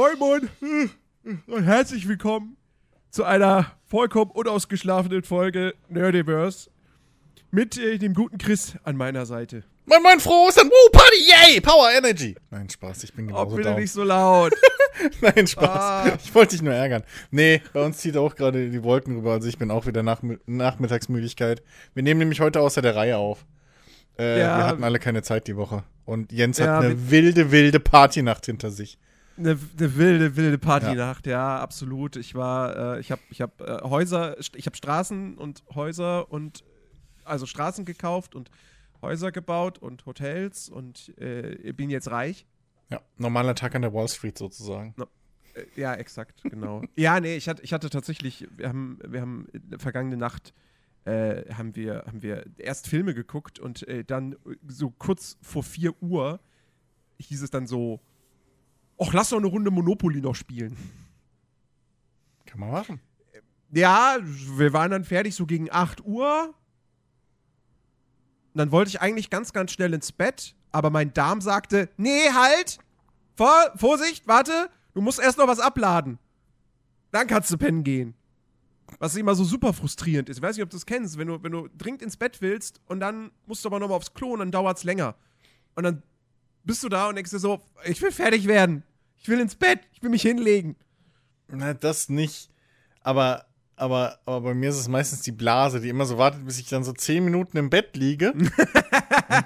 Moin, moin und herzlich willkommen zu einer vollkommen unausgeschlafenen Folge Nerdiverse mit äh, dem guten Chris an meiner Seite. Moin, moin, froh Ostern. Woo, Party, yay, Power Energy. Nein, Spaß, ich bin Oh, genauso bitte down. nicht so laut. Nein, Spaß. Ah. Ich wollte dich nur ärgern. Nee, bei uns zieht auch gerade die Wolken rüber, also ich bin auch wieder nach Nachmittagsmüdigkeit. Wir nehmen nämlich heute außer der Reihe auf. Äh, Ja. Wir hatten alle keine Zeit die Woche. Und Jens Ja, hat eine wilde, wilde Partynacht hinter sich. Eine, eine wilde, wilde Partynacht, ja. absolut. Ich war, äh, ich habe ich hab, äh, Häuser, ich habe Straßen und Häuser und, also Straßen gekauft und Häuser gebaut und Hotels und äh, bin jetzt reich. Ja, normaler Tag an der Wall Street sozusagen. Äh, Ja, exakt, genau. ja, nee, ich hatte, ich hatte tatsächlich, wir haben, wir haben vergangene Nacht äh, haben wir, haben wir erst Filme geguckt und äh, dann so kurz vor 4 Uhr hieß es dann so, ach, lass doch eine Runde Monopoly noch spielen. Kann man machen. Ja, wir waren dann fertig so gegen 8 Uhr. Und dann wollte ich eigentlich ganz, ganz schnell ins Bett, aber mein Darm sagte, nee, halt! Vor, Vorsicht, warte, du musst erst noch was abladen. Dann kannst du pennen gehen. Was immer so super frustrierend ist. Ich weiß nicht, ob du es kennst, wenn du, wenn du dringend ins Bett willst und dann musst du aber nochmal aufs Klo und dann dauert es länger. Und dann bist du da und denkst dir so, ich will fertig werden. Ich will ins Bett, ich will mich hinlegen. Na, das nicht. Aber, aber, aber bei mir ist es meistens die Blase, die immer so wartet, bis ich dann so zehn Minuten im Bett liege und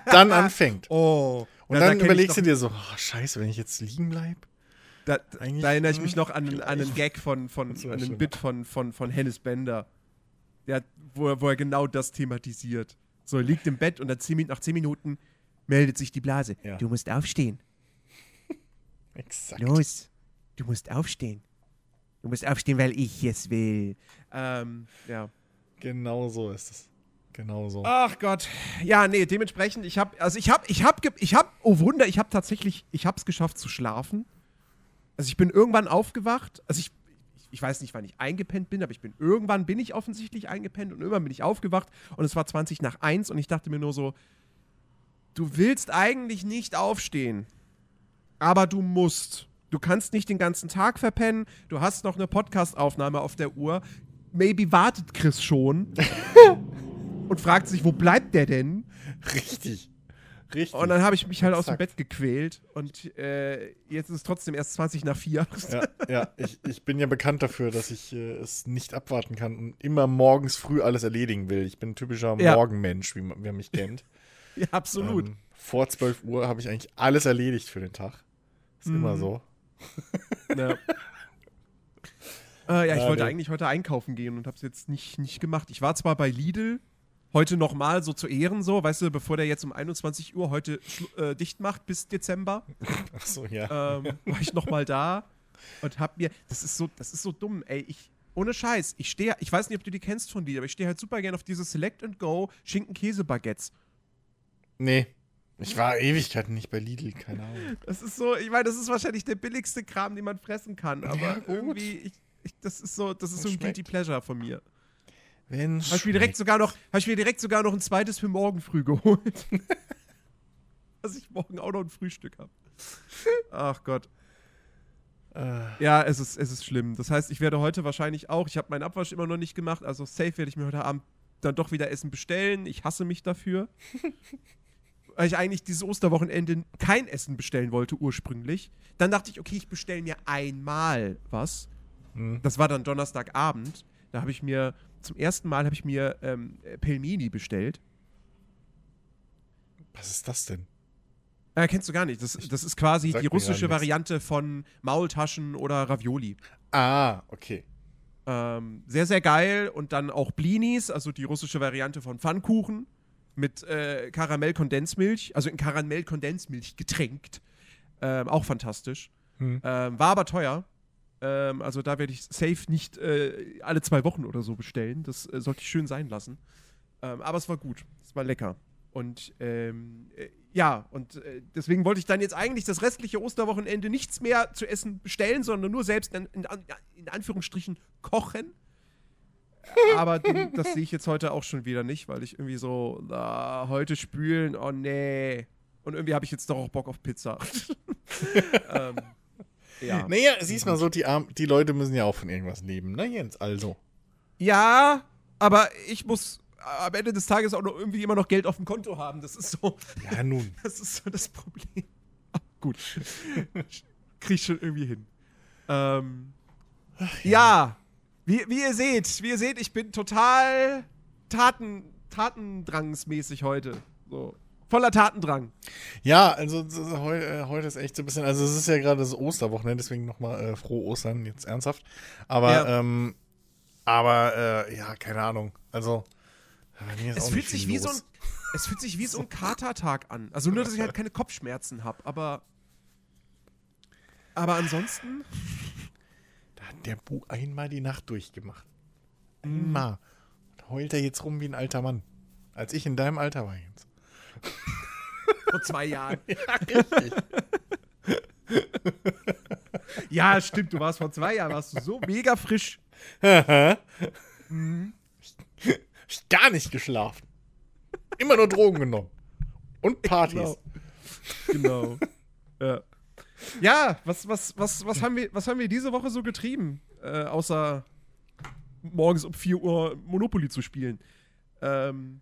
dann anfängt. Oh. Und dann überlegst du dir so, oh, scheiße, wenn ich jetzt liegen bleib. Da, da erinnere ich hm, mich noch an, an einen. Gag von, von an einen. Bit von, von, von Hennes Bender. Der, wo, er, wo er genau das thematisiert. So, er liegt im Bett und dann zehn, nach zehn Minuten meldet sich die Blase. Ja. Du musst aufstehen. Exakt. Los. Du musst aufstehen. Du musst aufstehen, weil ich es will. Ähm, ja. Genau so ist es. Genau so. Ach Gott. Ja, nee, dementsprechend, ich habe, also ich habe, ich habe, ich habe, oh Wunder, ich habe tatsächlich, ich habe es geschafft zu schlafen. Also ich bin irgendwann aufgewacht. Also ich, ich, ich weiß nicht, wann ich eingepennt bin, aber ich bin irgendwann bin ich offensichtlich eingepennt und irgendwann bin ich aufgewacht und es war 20 nach 1 und ich dachte mir nur so, du willst eigentlich nicht aufstehen, aber du musst. Du kannst nicht den ganzen Tag verpennen. Du hast noch eine Podcast-Aufnahme auf der Uhr. Maybe wartet Chris schon und fragt sich, wo bleibt der denn? Richtig. Richtig. Und dann habe ich mich halt aus dem Exakt. Bett gequält und äh, jetzt ist es trotzdem erst 20 nach 4. ja, ja ich, ich bin ja bekannt dafür, dass ich äh, es nicht abwarten kann und immer morgens früh alles erledigen will. Ich bin ein typischer Ja. Morgenmensch, wie man, wer mich kennt. ja, absolut. Ähm, vor 12 Uhr habe ich eigentlich alles erledigt für den Tag. Ist Mhm. immer so. Ja. äh, ja, ich Ja, wollte nee. eigentlich heute einkaufen gehen und habe es jetzt nicht, nicht gemacht. Ich war zwar bei Lidl, heute nochmal so zu Ehren so, weißt du, bevor der jetzt um 21 Uhr heute äh, dicht macht bis Dezember, Ach so, ja. ähm, war ich nochmal da und hab mir, das ist so, das ist so dumm, ey, ich, ohne Scheiß, ich stehe, ich weiß nicht, ob du die kennst von Lidl, aber ich stehe halt super gern auf diese Select and Go Schinken-Käse-Baguettes. Nee. Ich war Ewigkeiten nicht bei Lidl, keine Ahnung. Das ist so, ich meine, das ist wahrscheinlich der billigste Kram, den man fressen kann, aber Ja, irgendwie, ich, ich, das ist so, das ist so ein. Guilty Pleasure von mir. Wenn Habe ich mir direkt sogar noch, habe ich mir direkt sogar noch ein zweites für morgen früh geholt. Dass ich morgen auch noch ein Frühstück habe. Ach Gott. Äh, Ja, es ist, es ist schlimm. Das heißt, ich werde heute wahrscheinlich auch, ich habe meinen Abwasch immer noch nicht gemacht, also safe werde ich mir heute Abend dann doch wieder Essen bestellen. Ich hasse mich dafür. Weil ich eigentlich dieses Osterwochenende kein Essen bestellen wollte ursprünglich. Dann dachte ich, okay, ich bestelle mir einmal was. hm. Das war dann Donnerstagabend. Da habe ich mir, zum ersten Mal habe ich mir ähm, Pelmeni bestellt. Was ist das denn? Äh, kennst du gar nicht. Das, das ist quasi die russische. Variante von Maultaschen oder Ravioli. Ah, okay. Ähm, sehr, sehr geil. Und dann auch Blinis, also die russische Variante von Pfannkuchen mit äh, Karamell-Kondensmilch, also in Karamell-Kondensmilch getränkt. Ähm, auch fantastisch. Hm. Ähm, war aber teuer. Ähm, also da werde ich safe nicht äh, alle zwei Wochen oder so bestellen. Das äh, sollte ich schön sein lassen. Ähm, aber es war gut. Es war lecker. Und ähm, äh, ja, und äh, deswegen wollte ich dann jetzt eigentlich das restliche Osterwochenende nichts mehr zu essen bestellen, sondern nur selbst in, in, in Anführungsstrichen kochen. Aber das sehe ich jetzt heute auch schon wieder nicht, weil ich irgendwie so, na, heute spülen, oh nee. Und irgendwie habe ich jetzt doch auch Bock auf Pizza. ähm, Ja. Naja, siehst mal so, die, Arm die Leute müssen ja auch von irgendwas leben, ne, Jens? Also. Ja, aber ich muss am Ende des Tages auch noch irgendwie immer noch Geld auf dem Konto haben. Das ist so. Ja, nun. Das ist so das Problem. Ah, gut. Krieg ich schon irgendwie hin. Ähm, ja. Wie, wie ihr seht, wie ihr seht, ich bin total Taten, Tatendrangsmäßig heute. So. Voller Tatendrang. Ja, also heu, äh, heute ist echt so ein bisschen, also es ist ja gerade das Osterwochenende, deswegen nochmal äh, frohe Ostern, jetzt ernsthaft. Aber, Ja. ähm, aber, äh, ja, keine Ahnung. Also, Es fühlt sich wie so ein, es fühlt sich wie so ein Katertag an. Also nur, dass ich halt keine Kopfschmerzen habe, aber aber ansonsten hat der Bu einmal die Nacht durchgemacht. Mhm. Einmal. Und heult er jetzt rum wie ein alter Mann. Als ich in deinem Alter war, Jens. vor zwei Jahren. Ja, richtig. Ja, stimmt, du warst vor zwei Jahren, warst du so mega frisch. ich gar nicht geschlafen. Immer nur Drogen genommen. Und Partys. Genau. genau. Ja. Ja, was, was, was, was, haben wir, was haben wir diese Woche so getrieben? Äh, außer morgens um 4 Uhr Monopoly zu spielen. Ähm,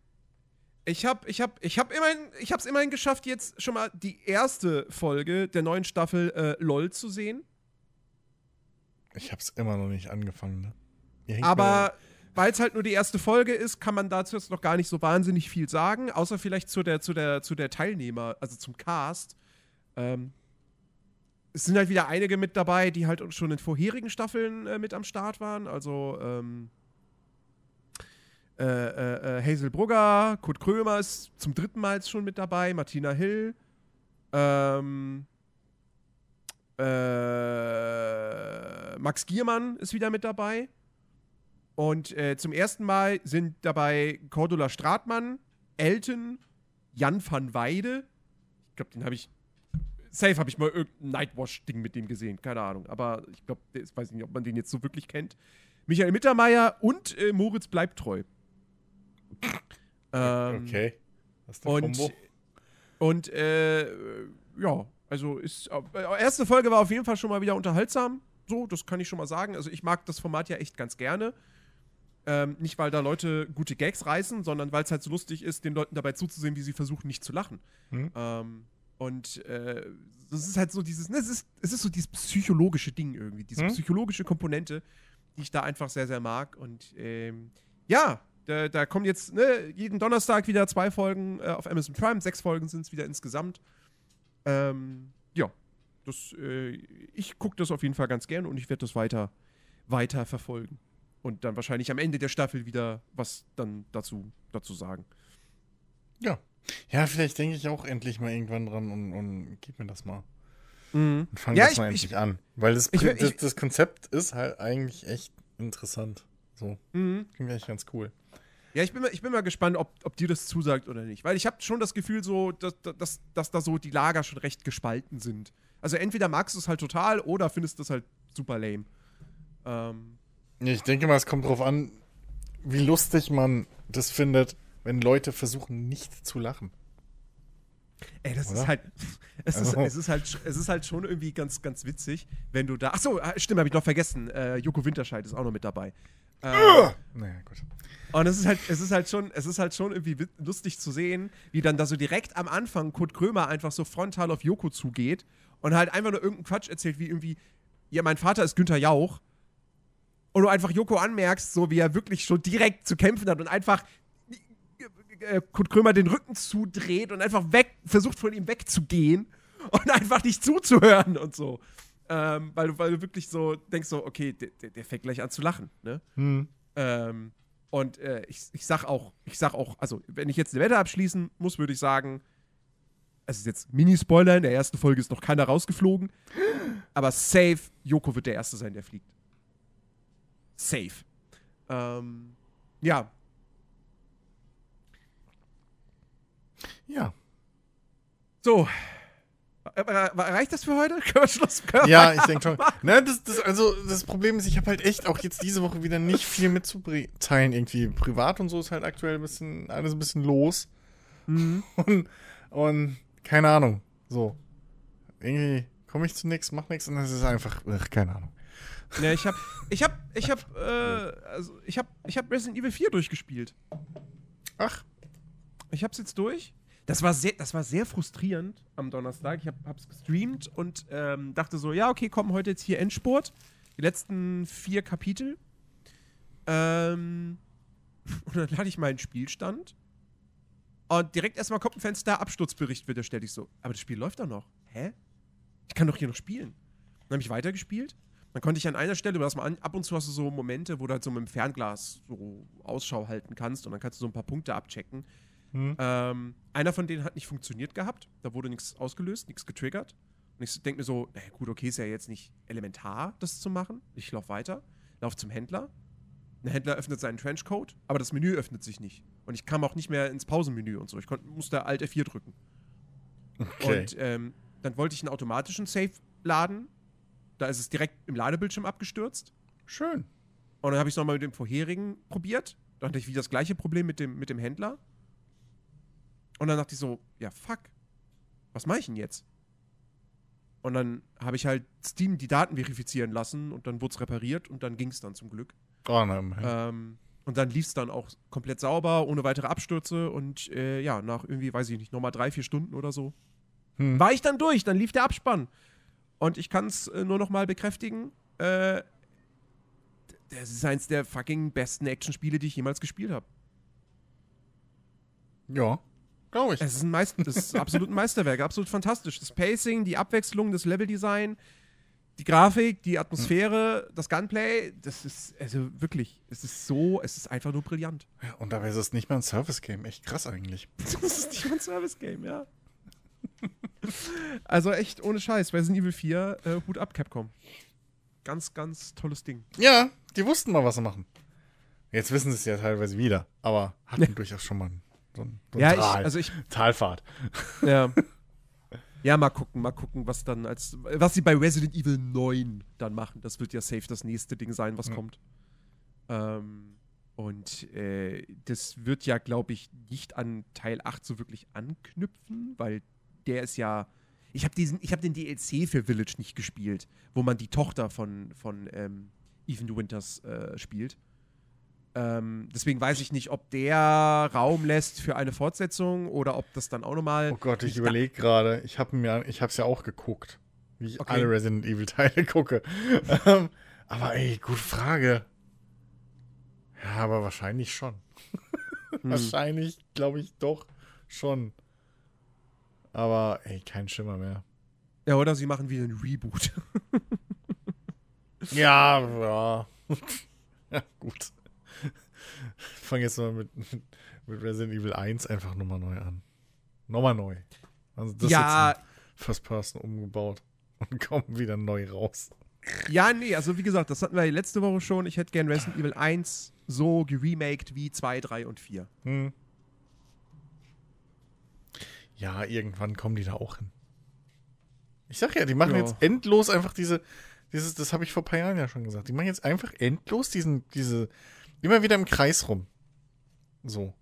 ich habe ich hab, ich hab immerhin, ich hab's immerhin geschafft, jetzt schon mal die erste Folge der neuen Staffel äh, LOL zu sehen. Ich hab's immer noch nicht angefangen, ne? Aber weil es halt nur die erste Folge ist, kann man dazu jetzt noch gar nicht so wahnsinnig viel sagen, außer vielleicht zu der, zu der, zu der Teilnehmer, also zum Cast. Ähm, es sind halt wieder einige mit dabei, die halt schon in vorherigen Staffeln äh, mit am Start waren. Also ähm, äh, äh, äh, Hazel Brugger, Kurt Krömer ist zum dritten Mal jetzt schon mit dabei, Martina Hill, ähm, äh, Max Giermann ist wieder mit dabei. Und äh, zum ersten Mal sind dabei Cordula Stratmann, Elton, Jan van Weide. Ich glaube, den habe ich. Safe habe ich mal irgendein Nightwash-Ding mit dem gesehen, keine Ahnung. Aber ich glaube, ich weiß nicht, ob man den jetzt so wirklich kennt. Michael Mittermeier und äh, Moritz bleibt treu. Ähm, Okay. Das ist eine Und, Kombo. und äh, ja, also ist. Äh, erste Folge war auf jeden Fall schon mal wieder unterhaltsam. So, das kann ich schon mal sagen. Also ich mag das Format ja echt ganz gerne. Ähm, nicht, weil da Leute gute Gags reißen, sondern weil es halt so lustig ist, den Leuten dabei zuzusehen, wie sie versuchen, nicht zu lachen. Hm. Ähm, und äh, das ist halt so dieses, ne, es ist, es ist so dieses psychologische Ding irgendwie, diese Hm. psychologische Komponente, die ich da einfach sehr, sehr mag. Und ähm, ja, da, da kommen jetzt ne, jeden Donnerstag wieder zwei Folgen äh, auf Amazon Prime, sechs Folgen sind es wieder insgesamt. Ähm, ja, das, äh, ich gucke das auf jeden Fall ganz gern und ich werde das weiter, weiter verfolgen. Und dann wahrscheinlich am Ende der Staffel wieder was dann dazu, dazu sagen. Ja. Ja, vielleicht denke ich auch endlich mal irgendwann dran und, und gib mir das mal. Mhm. Und fang Ja, das ich- mal ich- endlich an. Weil das, ich- das, ich- das Konzept ist halt eigentlich echt interessant. So, Mhm. klingt echt ganz cool. Ja, ich bin mal, ich bin mal gespannt, ob, ob dir das zusagt oder nicht. Weil ich habe schon das Gefühl, so, dass, dass, dass da so die Lager schon recht gespalten sind. Also entweder magst du es halt total oder findest du es halt super lame. Ähm, Ich denke mal, es kommt drauf an, wie lustig man das findet, wenn Leute versuchen, nicht zu lachen. ey, das Oder? ist halt. Es, Also- ist, es, ist halt, es ist halt schon irgendwie ganz, ganz witzig, wenn du da. Achso, stimmt, habe ich noch vergessen. Äh, Joko Winterscheid ist auch noch mit dabei. Äh, Naja, gut. Und es ist halt, es ist halt schon, es ist halt schon irgendwie lustig zu sehen, wie dann da so direkt am Anfang Kurt Krömer einfach so frontal auf Joko zugeht und halt einfach nur irgendeinen Quatsch erzählt, wie irgendwie, ja, mein Vater ist Günther Jauch. Und du einfach Joko anmerkst, so wie er wirklich schon direkt zu kämpfen hat und einfach äh, Kurt Krömer den Rücken zudreht und einfach weg, versucht von ihm wegzugehen und einfach nicht zuzuhören und so. Ähm, weil, du, weil du wirklich so denkst, so, okay, der, der, der fängt gleich an zu lachen, ne? Hm. Ähm, und äh, ich, ich sag auch, ich sag auch, also wenn ich jetzt eine Wette abschließen muss, würde ich sagen, es ist jetzt Mini-Spoiler, in der ersten Folge ist noch keiner rausgeflogen, aber safe, Joko wird der Erste sein, der fliegt. Safe. Ähm, ja, Ja. so. Äh, äh, Reicht das für heute? Können wir Schluss können wir Ja, ich denke schon. Ne, das, das, also, das Problem ist, ich habe halt echt auch jetzt diese Woche wieder nicht viel mitzuteilen. Irgendwie privat und so ist halt aktuell ein bisschen, alles ein bisschen los. Mhm. Und, und keine Ahnung. So. Irgendwie komme ich zu nichts, mach nichts und es ist einfach, ach, keine Ahnung. Ne, ich hab, ich hab, ich hab, äh, also ich hab, ich hab Resident Evil 4 durchgespielt. Ach, Ich hab's jetzt durch. Das war sehr, das war sehr frustrierend am Donnerstag. Ich hab, hab's gestreamt und ähm, dachte so, ja, okay, komm, heute jetzt hier Endspurt. Die letzten vier Kapitel. Ähm, und dann lade ich meinen Spielstand. Und direkt erstmal kommt ein Fenster, Absturzbericht wird erstellt. Ich so, aber das Spiel läuft doch noch. Hä? Ich kann doch hier noch spielen. Dann habe ich weitergespielt. Dann konnte ich an einer Stelle, du hast mal an, ab und zu hast du so Momente, wo du halt so mit dem Fernglas so Ausschau halten kannst und dann kannst du so ein paar Punkte abchecken. Hm. Ähm, einer von denen hat nicht funktioniert gehabt. Da wurde nichts ausgelöst, nichts getriggert. Und ich denke mir so, na gut, okay, ist ja jetzt nicht elementar, das zu machen. Ich laufe weiter, laufe zum Händler. Der Händler öffnet seinen Trenchcoat, aber das Menü öffnet sich nicht. Und ich kam auch nicht mehr ins Pausenmenü und so. Ich konnt, musste Alt F4 drücken. okay. Und ähm, dann wollte ich einen automatischen Save laden. Da ist es direkt im Ladebildschirm abgestürzt. Schön. Und dann habe ich es nochmal mit dem vorherigen probiert. Dann hatte ich wieder das gleiche Problem mit dem, mit dem Händler. Und dann dachte ich so, ja, fuck. Was mache ich denn jetzt? Und dann habe ich halt Steam die Daten verifizieren lassen und dann wurde es repariert und dann ging es dann zum Glück. Oh, immerhin. Ähm, und dann lief es dann auch komplett sauber, ohne weitere Abstürze und äh, ja, nach irgendwie, weiß ich nicht, nochmal drei, vier Stunden oder so, Hm. war ich dann durch, dann lief der Abspann. Und ich kann es äh, nur noch mal bekräftigen, äh, das ist eins der fucking besten Actionspiele, die ich jemals gespielt habe. Ja, glaube ich. Es ist ein Meister, das ist absolut ein Meisterwerk, absolut fantastisch. Das Pacing, die Abwechslung, das Leveldesign, die Grafik, die Atmosphäre, das Gunplay, das ist also wirklich, es ist so, es ist einfach nur brillant. Ja, und dabei ist es nicht mal ein Service-Game. Echt krass eigentlich. Das ist nicht mal ein Service-Game, ja. also echt ohne Scheiß, Resident Evil 4, äh, Hut ab, Capcom. Ganz, ganz tolles Ding. Ja, die wussten mal, was sie machen. Jetzt wissen sie es ja teilweise wieder, aber hatten durchaus schon mal so ein, so ein Ja, ich, Tal, also ich, Talfahrt. ja. Ja, mal gucken, mal gucken, was dann als, was sie bei Resident Evil 9 dann machen. Das wird ja safe das nächste Ding sein, was Ja. kommt. Ähm, und äh, das wird ja, glaube ich, nicht an Teil 8 so wirklich anknüpfen, weil der ist ja. Ich habe ich habe den DLC für Village nicht gespielt, wo man die Tochter von, von ähm, Ethan Winters äh, spielt. Ähm, deswegen weiß ich nicht, ob der Raum lässt für eine Fortsetzung oder ob das dann auch nochmal. Oh Gott, ich überlege gerade. Ich habe mir, ich habe es ja auch geguckt, wie ich Okay. alle Resident Evil Teile gucke. Ähm, aber ey, gute Frage. Ja, aber wahrscheinlich schon. Hm. Wahrscheinlich, glaube ich, doch schon. Aber ey, kein Schimmer mehr. Ja, oder sie machen wieder ein Reboot. Ja, ja. ja, gut. Fange jetzt mal mit, mit, Resident Evil 1 einfach nochmal neu an. Nochmal neu. Also das ja, jetzt in First Person umgebaut und kommen wieder neu raus. ja, nee, also wie gesagt, das hatten wir letzte Woche schon. Ich hätte gern Resident Evil 1 so geremaked wie 2, 3 und 4. Hm. Ja, irgendwann kommen die da auch hin. Ich sag ja, die machen Ja. jetzt endlos einfach diese, dieses, das habe ich vor ein paar Jahren ja schon gesagt, die machen jetzt einfach endlos diesen, diese, immer wieder im Kreis rum. So.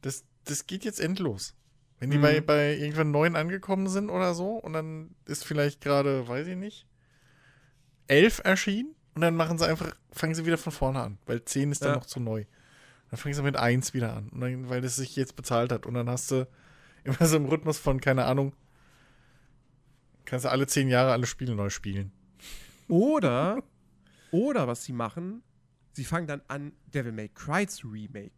Das, das geht jetzt endlos. Wenn die Mhm. bei, bei irgendwann neun angekommen sind oder so und dann ist vielleicht gerade, weiß ich nicht, elf erschienen und dann machen sie einfach, fangen sie wieder von vorne an, weil zehn ist dann Ja. noch zu neu. Dann fangen sie mit eins wieder an, und dann, weil es sich jetzt bezahlt hat. Und dann hast du immer so im Rhythmus von, keine Ahnung, kannst du alle zehn Jahre alle Spiele neu spielen. Oder, oder was sie machen, sie fangen dann an, Devil May Cry zu remaken.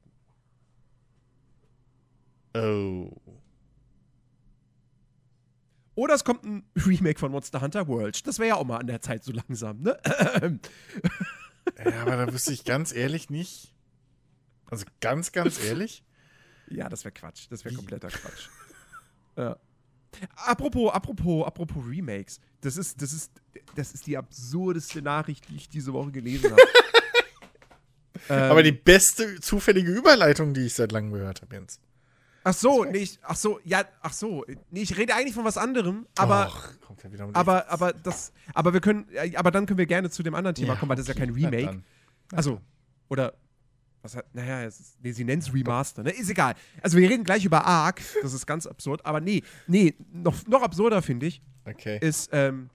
Oh. Oder es kommt ein Remake von Monster Hunter World. Das wäre ja auch mal an der Zeit so langsam, ne? Ja, aber da wüsste ich ganz ehrlich nicht. Also ganz, ganz ehrlich. ja, das wäre Quatsch. Das wäre kompletter Quatsch. ja. Apropos, apropos, apropos Remakes. Das ist, das ist, das ist die absurdeste Nachricht, die ich diese Woche gelesen habe. ähm, Aber die beste zufällige Überleitung, die ich seit langem gehört habe, Jens. Ach so, nee, ich, ach so, ja, ach so. Nee, ich rede eigentlich von was anderem, aber, Och, kommt ja wieder um die- aber, aber das, aber wir können, ja, aber dann können wir gerne zu dem anderen Thema Ja, kommen, weil das ist ja okay, kein Remake. dann. Also, oder, was hat, naja, ist, nee, sie nennt es Remaster, ne? Ist egal. Also, wir reden gleich über Ark, das ist ganz absurd, aber nee, nee, noch, noch absurder finde ich. Okay. ist, ähm,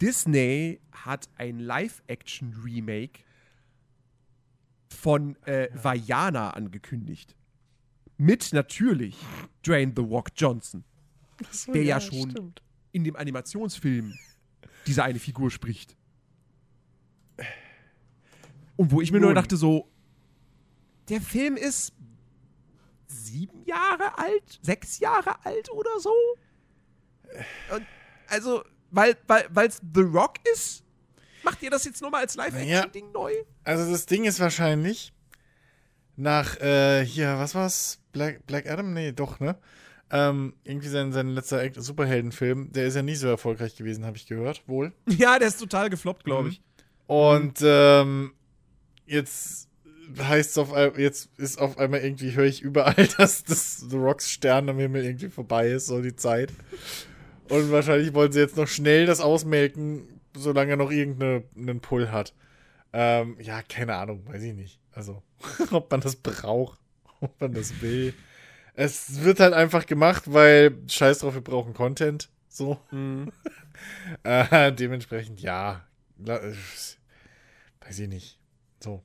Disney hat ein Live-Action-Remake von äh, Vajana angekündigt. Mit natürlich Dwayne The Rock Johnson, So, der ja schon- stimmt. in dem Animationsfilm diese eine Figur spricht. Und wo ich mir nur Nun. dachte, so, der Film ist sieben Jahre alt, sechs Jahre alt oder so. Und also, weil weil es The Rock ist, macht ihr das jetzt nochmal als Live-Action-Ding neu? Also das Ding ist wahrscheinlich nach, äh, hier, was war's? Black, Black Adam? Nee, doch, ne? Ähm, irgendwie sein, sein letzter Superheldenfilm, der ist ja nie so erfolgreich gewesen, habe ich gehört, wohl. Ja, der ist total gefloppt, glaube ich. Und ähm, jetzt heißt es auf einmal, jetzt ist auf einmal irgendwie, höre ich überall, dass das The Rocks Stern am Himmel irgendwie vorbei ist, so die Zeit. Und wahrscheinlich wollen sie jetzt noch schnell das ausmelken, solange er noch irgendeinen Pull hat. Ähm, ja, keine Ahnung, weiß ich nicht. Also, ob man das braucht, ob man das will. Es wird halt einfach gemacht, weil scheiß drauf, wir brauchen Content. So. Mhm. Äh, dementsprechend ja. Äh, Weiß ich nicht. So.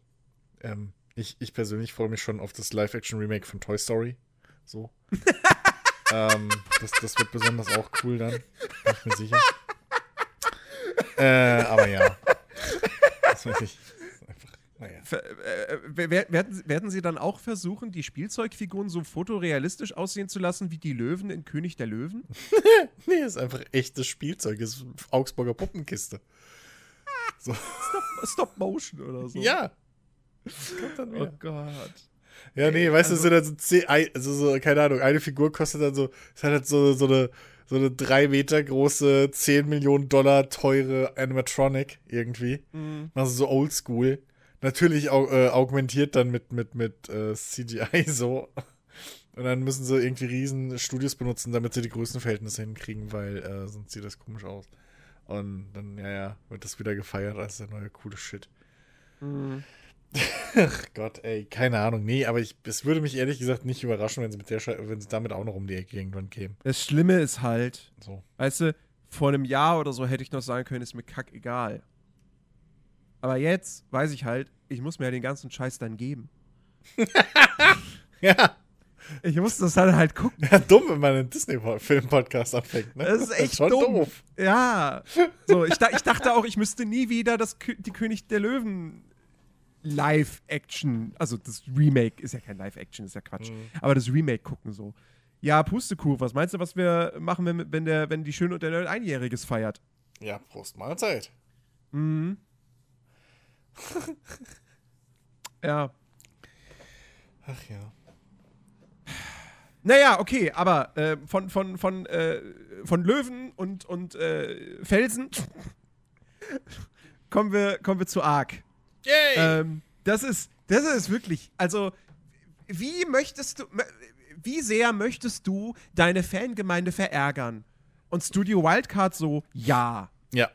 Ähm, ich, ich persönlich freue mich schon auf das Live-Action-Remake von Toy Story. So. ähm, das, das wird besonders auch cool dann. Bin ich mir sicher. Äh, aber ja. Das weiß ich. Naja. Äh, äh, wer- werden, Sie- werden Sie dann auch versuchen, die Spielzeugfiguren so fotorealistisch aussehen zu lassen wie die Löwen in König der Löwen? Nee, ist einfach echtes Spielzeug. Ist Augsburger Puppenkiste. So. Stop Motion oder so. Ja. Oh. Gott. Ja, nee, weißt du, Also- es sind dann so, zehn, ein- also so, keine Ahnung, eine Figur kostet dann so, es hat halt so, so eine, so eine drei Meter große, 10 Millionen Dollar teure Animatronic irgendwie. Mhm. Also so oldschool. Natürlich au äh, augmentiert dann mit, mit, mit äh, CGI so. Und dann müssen sie irgendwie riesen Studios benutzen, damit sie die Größenverhältnisse hinkriegen, weil äh, sonst sieht das komisch aus. Und dann, ja, ja, wird das wieder gefeiert als der neue coole Shit. Mhm. Ach Gott, ey, keine Ahnung. Nee, aber ich, es würde mich ehrlich gesagt nicht überraschen, wenn sie, mit der wenn sie damit auch noch um die Ecke irgendwann kämen. Das Schlimme ist halt, So. weißt du, vor einem Jahr oder so hätte ich noch sagen können, ist mir kackegal. Aber jetzt weiß ich halt, ich muss mir ja den ganzen Scheiß dann geben. Ja, Ich muss das dann halt gucken. ja dumm, wenn man einen Disney-Film-Podcast anfängt, ne? Das ist echt schon dumm. doof. Ja. So, ich, ich dachte auch, ich müsste nie wieder das die König der Löwen Live-Action, also das Remake ist ja kein Live-Action, ist ja Quatsch, Mhm. aber das Remake gucken so. Ja, Pustekuh, was meinst du, was wir machen, wenn, wenn, der, wenn die Schöne und der Nerd Einjähriges feiert? Ja, Prost Mahlzeit. Mhm. ja. Ach ja. Naja, okay, aber äh, von, von, von, äh, von Löwen und, und äh, Felsen kommen, wir, kommen wir zu Ark. Yay! Ähm, das ist, das ist wirklich, also, wie möchtest du, wie sehr möchtest du deine Fangemeinde verärgern? Und Studio Wildcard so, ja. ja.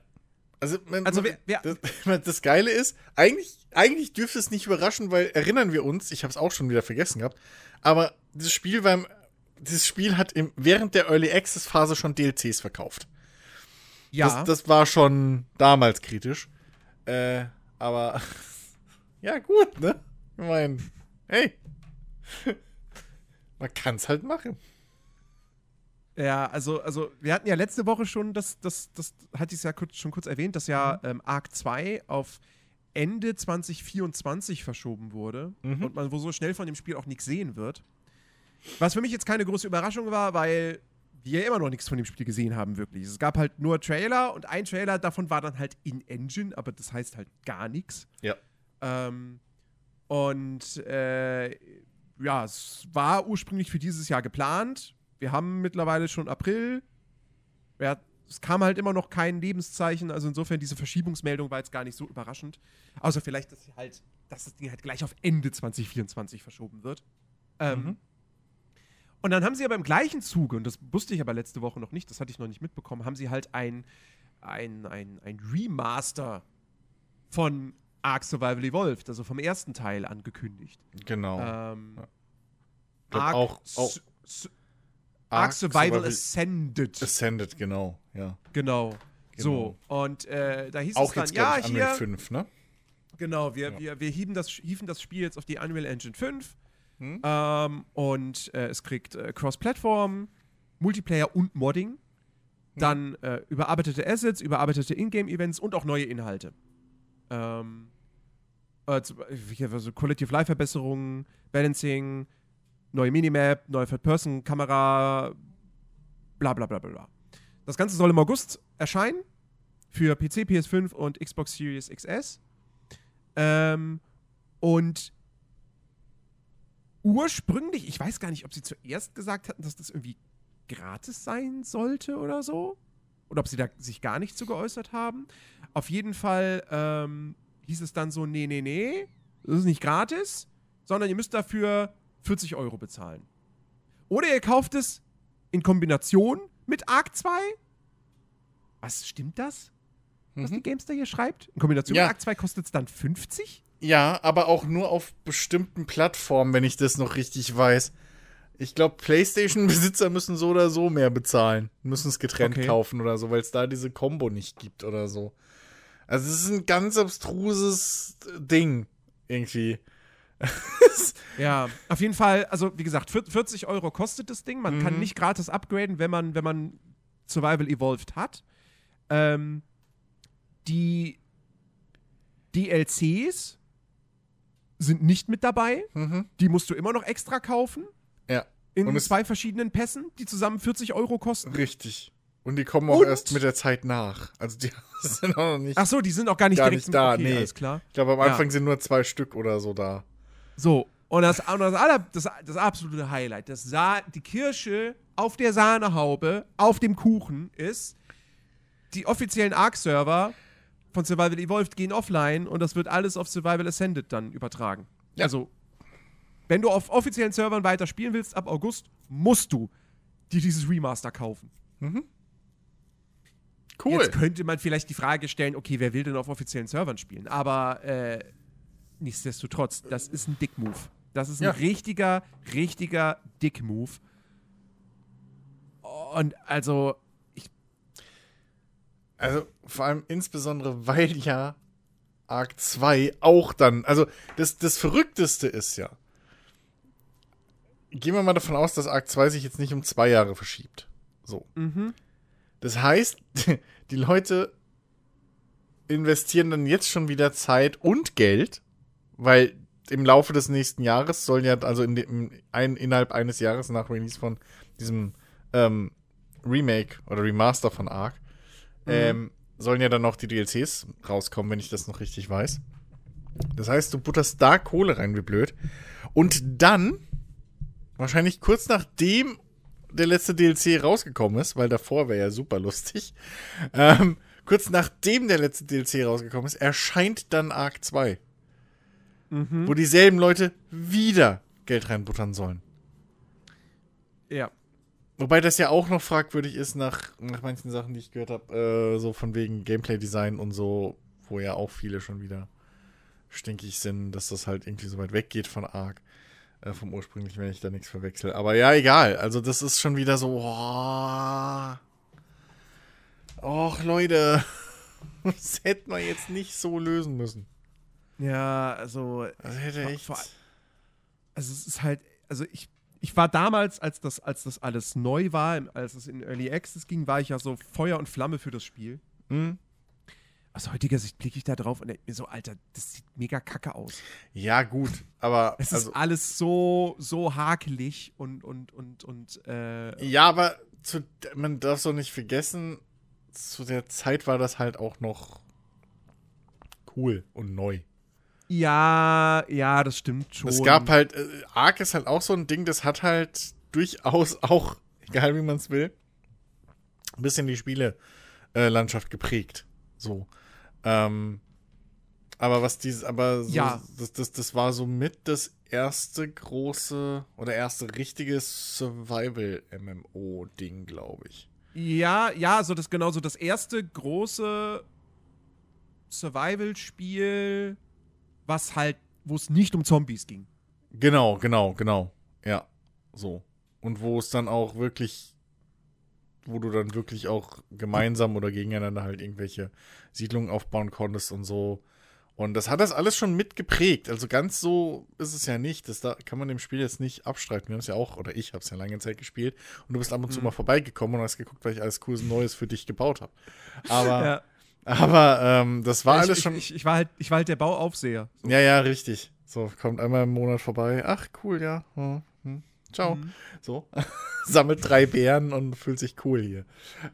Also, man, Also, man, wer- das, das Geile ist, eigentlich, eigentlich dürfte es nicht überraschen, weil erinnern wir uns, ich habe es auch schon wieder vergessen gehabt, aber dieses Spiel war im, dieses Spiel hat im, während der Early Access Phase schon DLCs verkauft. Ja. Das, das war schon damals kritisch. Äh, aber ja, gut, ne? Ich meine, hey. Man kann es halt machen. Ja, also, also wir hatten ja letzte Woche schon, das, das, das hatte ich ja kurz, schon kurz erwähnt, dass ja ähm, Arc 2 auf Ende 2024 verschoben wurde Mhm. und man wo so schnell von dem Spiel auch nichts sehen wird. Was für mich jetzt keine große Überraschung war, weil wir immer noch nichts von dem Spiel gesehen haben, wirklich. Es gab halt nur Trailer und ein Trailer davon war dann halt in-Engine, aber das heißt halt gar nichts. Ja. Ähm, und äh, ja, es war ursprünglich für dieses Jahr geplant. Wir haben mittlerweile schon April. Ja, es kam halt immer noch kein Lebenszeichen. Also insofern, diese Verschiebungsmeldung war jetzt gar nicht so überraschend. Außer vielleicht, dass, halt, dass das Ding halt gleich auf Ende 2024 verschoben wird. Ähm, Mhm. Und dann haben sie aber im gleichen Zuge, und das wusste ich aber letzte Woche noch nicht, das hatte ich noch nicht mitbekommen, haben sie halt ein, ein, ein, ein Remaster von Ark Survival Evolved, also vom ersten Teil, angekündigt. Genau. Ähm, Glaub Ark auch- auch- Su- Ark Survival Ascended. Ascended, genau, ja. Genau. So, und äh, da hieß Auch es dann, jetzt, ja, ich, Unreal hier, 5, ne? genau, wir, Ja. wir, wir hieven, das, hieven das Spiel jetzt auf die Unreal Engine 5 Hm? ähm, und äh, es kriegt äh, Cross-Plattform, Multiplayer und Modding, Hm. dann äh, überarbeitete Assets, überarbeitete Ingame-Events und auch neue Inhalte. Ähm, äh, also Quality of Life-Verbesserungen, Balancing, neue Minimap, neue Third-Person-Kamera, bla bla bla bla bla. Das Ganze soll im August erscheinen für PC, PS5 und Xbox Series XS. Ähm, und ursprünglich, ich weiß gar nicht, ob sie zuerst gesagt hatten, dass das irgendwie gratis sein sollte oder so. Oder ob sie da sich gar nicht zu geäußert haben. Auf jeden Fall ähm, hieß es dann so: Nee, nee, nee, das ist nicht gratis, sondern ihr müsst dafür 40 Euro bezahlen. Oder ihr kauft es in Kombination mit Arc 2. Was stimmt das? Was die Gamester hier schreibt? In Kombination Ja. mit Arc 2 kostet es dann 50? Ja, aber auch nur auf bestimmten Plattformen, wenn ich das noch richtig weiß. Ich glaube, PlayStation-Besitzer müssen so oder so mehr bezahlen. Müssen es getrennt Okay. kaufen oder so, weil es da diese Combo nicht gibt oder so. Also es ist ein ganz abstruses Ding irgendwie. Ja, auf jeden Fall, also wie gesagt, vier- 40 Euro kostet das Ding. Man kann Mhm. nicht gratis upgraden, wenn man, wenn man Survival Evolved hat. Ähm, die DLCs sind nicht mit dabei. Mhm. Die musst du immer noch extra kaufen. Ja, In zwei verschiedenen Pässen, die zusammen 40 Euro kosten. richtig. Und die kommen auch Und- erst mit der Zeit nach. Also die sind auch noch nicht. Ach so, die sind auch gar nicht Gar direkt nicht da, okay, nee. alles klar. Ich glaube, am Ja. Anfang sind nur zwei Stück oder so da. So, und das, und das, das, das absolute Highlight, das Sa die Kirsche auf der Sahnehaube, auf dem Kuchen ist, die offiziellen Arc-Server von Survival Evolved gehen offline und das wird alles auf Survival Ascended dann übertragen. Ja. Also, wenn du auf offiziellen Servern weiter spielen willst, ab August, musst du dir dieses Remaster kaufen. Cool. Jetzt könnte man vielleicht die Frage stellen, okay, wer will denn auf offiziellen Servern spielen? Aber äh, nichtsdestotrotz, das ist ein Dick-Move. Das ist ein Ja. richtiger, richtiger Dick-Move. Und also, Also vor allem insbesondere, weil ja Arc 2 auch dann, also das, das Verrückteste ist ja, gehen wir mal davon aus, dass Arc 2 sich jetzt nicht um zwei Jahre verschiebt. So. mhm. Das heißt, die Leute investieren dann jetzt schon wieder Zeit und Geld, weil im Laufe des nächsten Jahres sollen ja, also in dem, ein, innerhalb eines Jahres nach Release von diesem ähm, Remake oder Remaster von Arc, ähm, sollen ja dann noch die DLCs rauskommen, wenn ich das noch richtig weiß. Das heißt, du butterst da Kohle rein, wie blöd. Und dann, wahrscheinlich kurz nachdem der letzte DLC rausgekommen ist, weil davor wäre ja super lustig, ähm, kurz nachdem der letzte DLC rausgekommen ist, erscheint dann Arc 2. Mhm. Wo dieselben Leute wieder Geld reinbuttern sollen. ja. Wobei das ja auch noch fragwürdig ist nach, nach manchen Sachen, die ich gehört habe, äh, so von wegen Gameplay-Design und so, wo ja auch viele schon wieder stinkig sind, dass das halt irgendwie so weit weggeht von Arc, äh, vom ursprünglichen, wenn ich da nichts verwechsel. Aber ja, egal. Also das ist schon wieder so, oh, Och, Leute, das hätten wir jetzt nicht so lösen müssen. Ja, also, Das hätte echt... vor- also es ist halt, also ich, ich war damals, als das, als das alles neu war, als es in Early Access ging, war ich ja so Feuer und Flamme für das Spiel. Hm? Aus heutiger Sicht blicke ich da drauf und denke mir so, Alter, das sieht mega kacke aus. Ja, gut, aber... Es also, ist alles so, so hakelig und, und, und, und, äh, Ja, aber zu, man darf so nicht vergessen, zu der Zeit war das halt auch noch cool und neu. Ja, ja, das stimmt schon. Es gab halt, äh, Ark ist halt auch so ein Ding, das hat halt durchaus auch, egal wie man es will, ein bisschen die Spielelandschaft geprägt. So. Ähm, aber was dieses, aber so, Ja. das, das, das war so mit das erste große oder erste richtige Survival-MMO-Ding, glaube ich. Ja, ja, so das genau so das erste große Survival-Spiel, was halt, wo es nicht um Zombies ging. Genau, genau, genau. Ja, so. Und wo es dann auch wirklich, wo du dann wirklich auch gemeinsam oder gegeneinander halt irgendwelche Siedlungen aufbauen konntest und so. Und das hat das alles schon mitgeprägt. Also ganz so ist es ja nicht. Das da kann man dem Spiel jetzt nicht abstreiten. Wir haben es ja auch, oder ich habe es ja lange Zeit gespielt und du bist ab und zu Mhm. mal vorbeigekommen und hast geguckt, weil ich alles cooles Neues für dich gebaut habe. Aber, Ja. Aber ähm, das war Ja, alles ich, schon. Ich, ich, war halt, ich war halt der Bauaufseher. ja, ja, richtig. So, kommt einmal im Monat vorbei. Ach, cool, ja. Hm, hm. Ciao. Mhm. So. Sammelt drei Beeren und fühlt sich cool hier.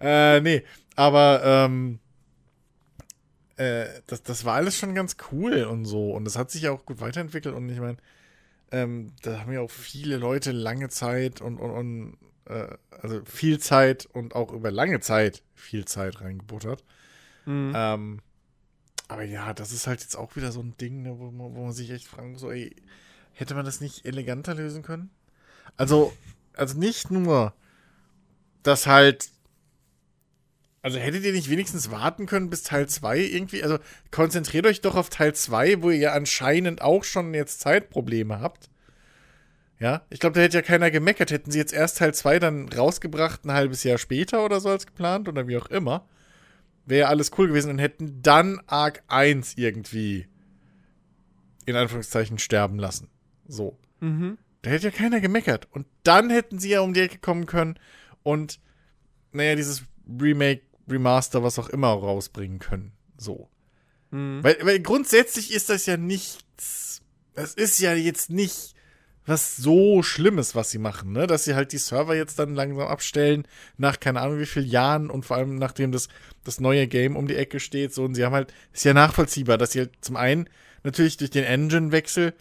Äh, nee, aber ähm, äh, das, das war alles schon ganz cool und so. Und das hat sich ja auch gut weiterentwickelt. Und ich meine, ähm, da haben ja auch viele Leute lange Zeit und, und, und äh, also viel Zeit und auch über lange Zeit viel Zeit reingebuttert. Mhm. Ähm, aber ja, das ist halt jetzt auch wieder so ein Ding, ne, wo, man, wo man sich echt fragen muss, ey, hätte man das nicht eleganter lösen können? Also, also nicht nur, dass halt, also hättet ihr nicht wenigstens warten können bis Teil 2 irgendwie? Also konzentriert euch doch auf Teil 2, wo ihr ja anscheinend auch schon jetzt Zeitprobleme habt. Ja, ich glaube, da hätte ja keiner gemeckert. Hätten sie jetzt erst Teil 2 dann rausgebracht, ein halbes Jahr später oder so als geplant oder wie auch immer wäre alles cool gewesen und hätten dann Arc 1 irgendwie in Anführungszeichen sterben lassen. So. Mhm. Da hätte ja keiner gemeckert. Und dann hätten sie ja um die Ecke kommen können und, naja, dieses Remake, Remaster, was auch immer rausbringen können. So. Mhm. Weil, weil grundsätzlich ist das ja nichts. Das ist ja jetzt nicht was so Schlimmes, was sie machen, ne? Dass sie halt die Server jetzt dann langsam abstellen, nach keine Ahnung wie vielen Jahren und vor allem nachdem das, das neue Game um die Ecke steht, so und sie haben halt, ist ja nachvollziehbar, dass sie halt zum einen natürlich durch den Engine-Wechsel,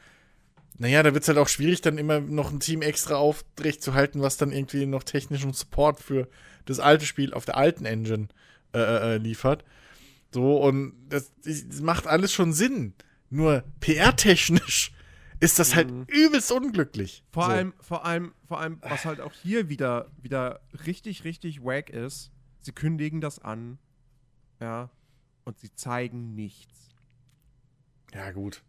naja, da wird es halt auch schwierig, dann immer noch ein Team extra aufrecht zu halten, was dann irgendwie noch technischen Support für das alte Spiel auf der alten Engine äh, äh, liefert. So, und das, das macht alles schon Sinn. Nur PR-technisch ist das halt Mhm. übelst unglücklich. Vor so. allem, vor allem, vor allem, was halt auch hier wieder, wieder richtig, richtig wack ist, sie kündigen das an, ja, und sie zeigen nichts. Ja, gut.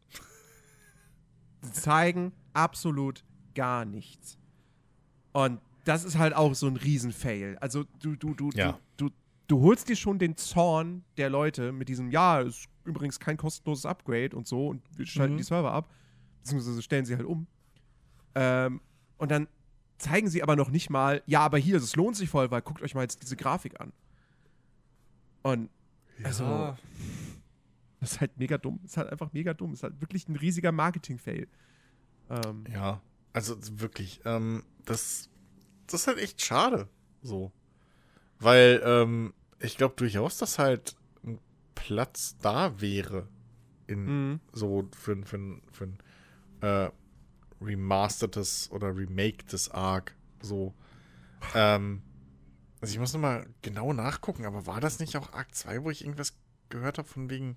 Sie zeigen absolut gar nichts. Und das ist halt auch so ein Riesenfail. Also du, du, du, Ja. du, du, du holst dir schon den Zorn der Leute mit diesem, ja, ist übrigens kein kostenloses Upgrade und so und wir schalten Mhm. die Server ab, beziehungsweise stellen sie halt um. Ähm, und dann zeigen sie aber noch nicht mal, ja, aber hier, es lohnt sich voll, weil guckt euch mal jetzt diese Grafik an. Und also, das ist halt mega dumm. Das ist halt einfach mega dumm. Das ist halt wirklich ein riesiger Marketing-Fail. Ähm, Ja, also wirklich, ähm, das, das ist halt echt schade. So. Weil, ähm, ich glaube durchaus, dass halt ein Platz da wäre in mhm. so für, für, für ein äh, remastertes oder remakedes Arc. So. Ähm, also ich muss nochmal genau nachgucken, aber war das nicht auch Arc 2, wo ich irgendwas gehört habe von wegen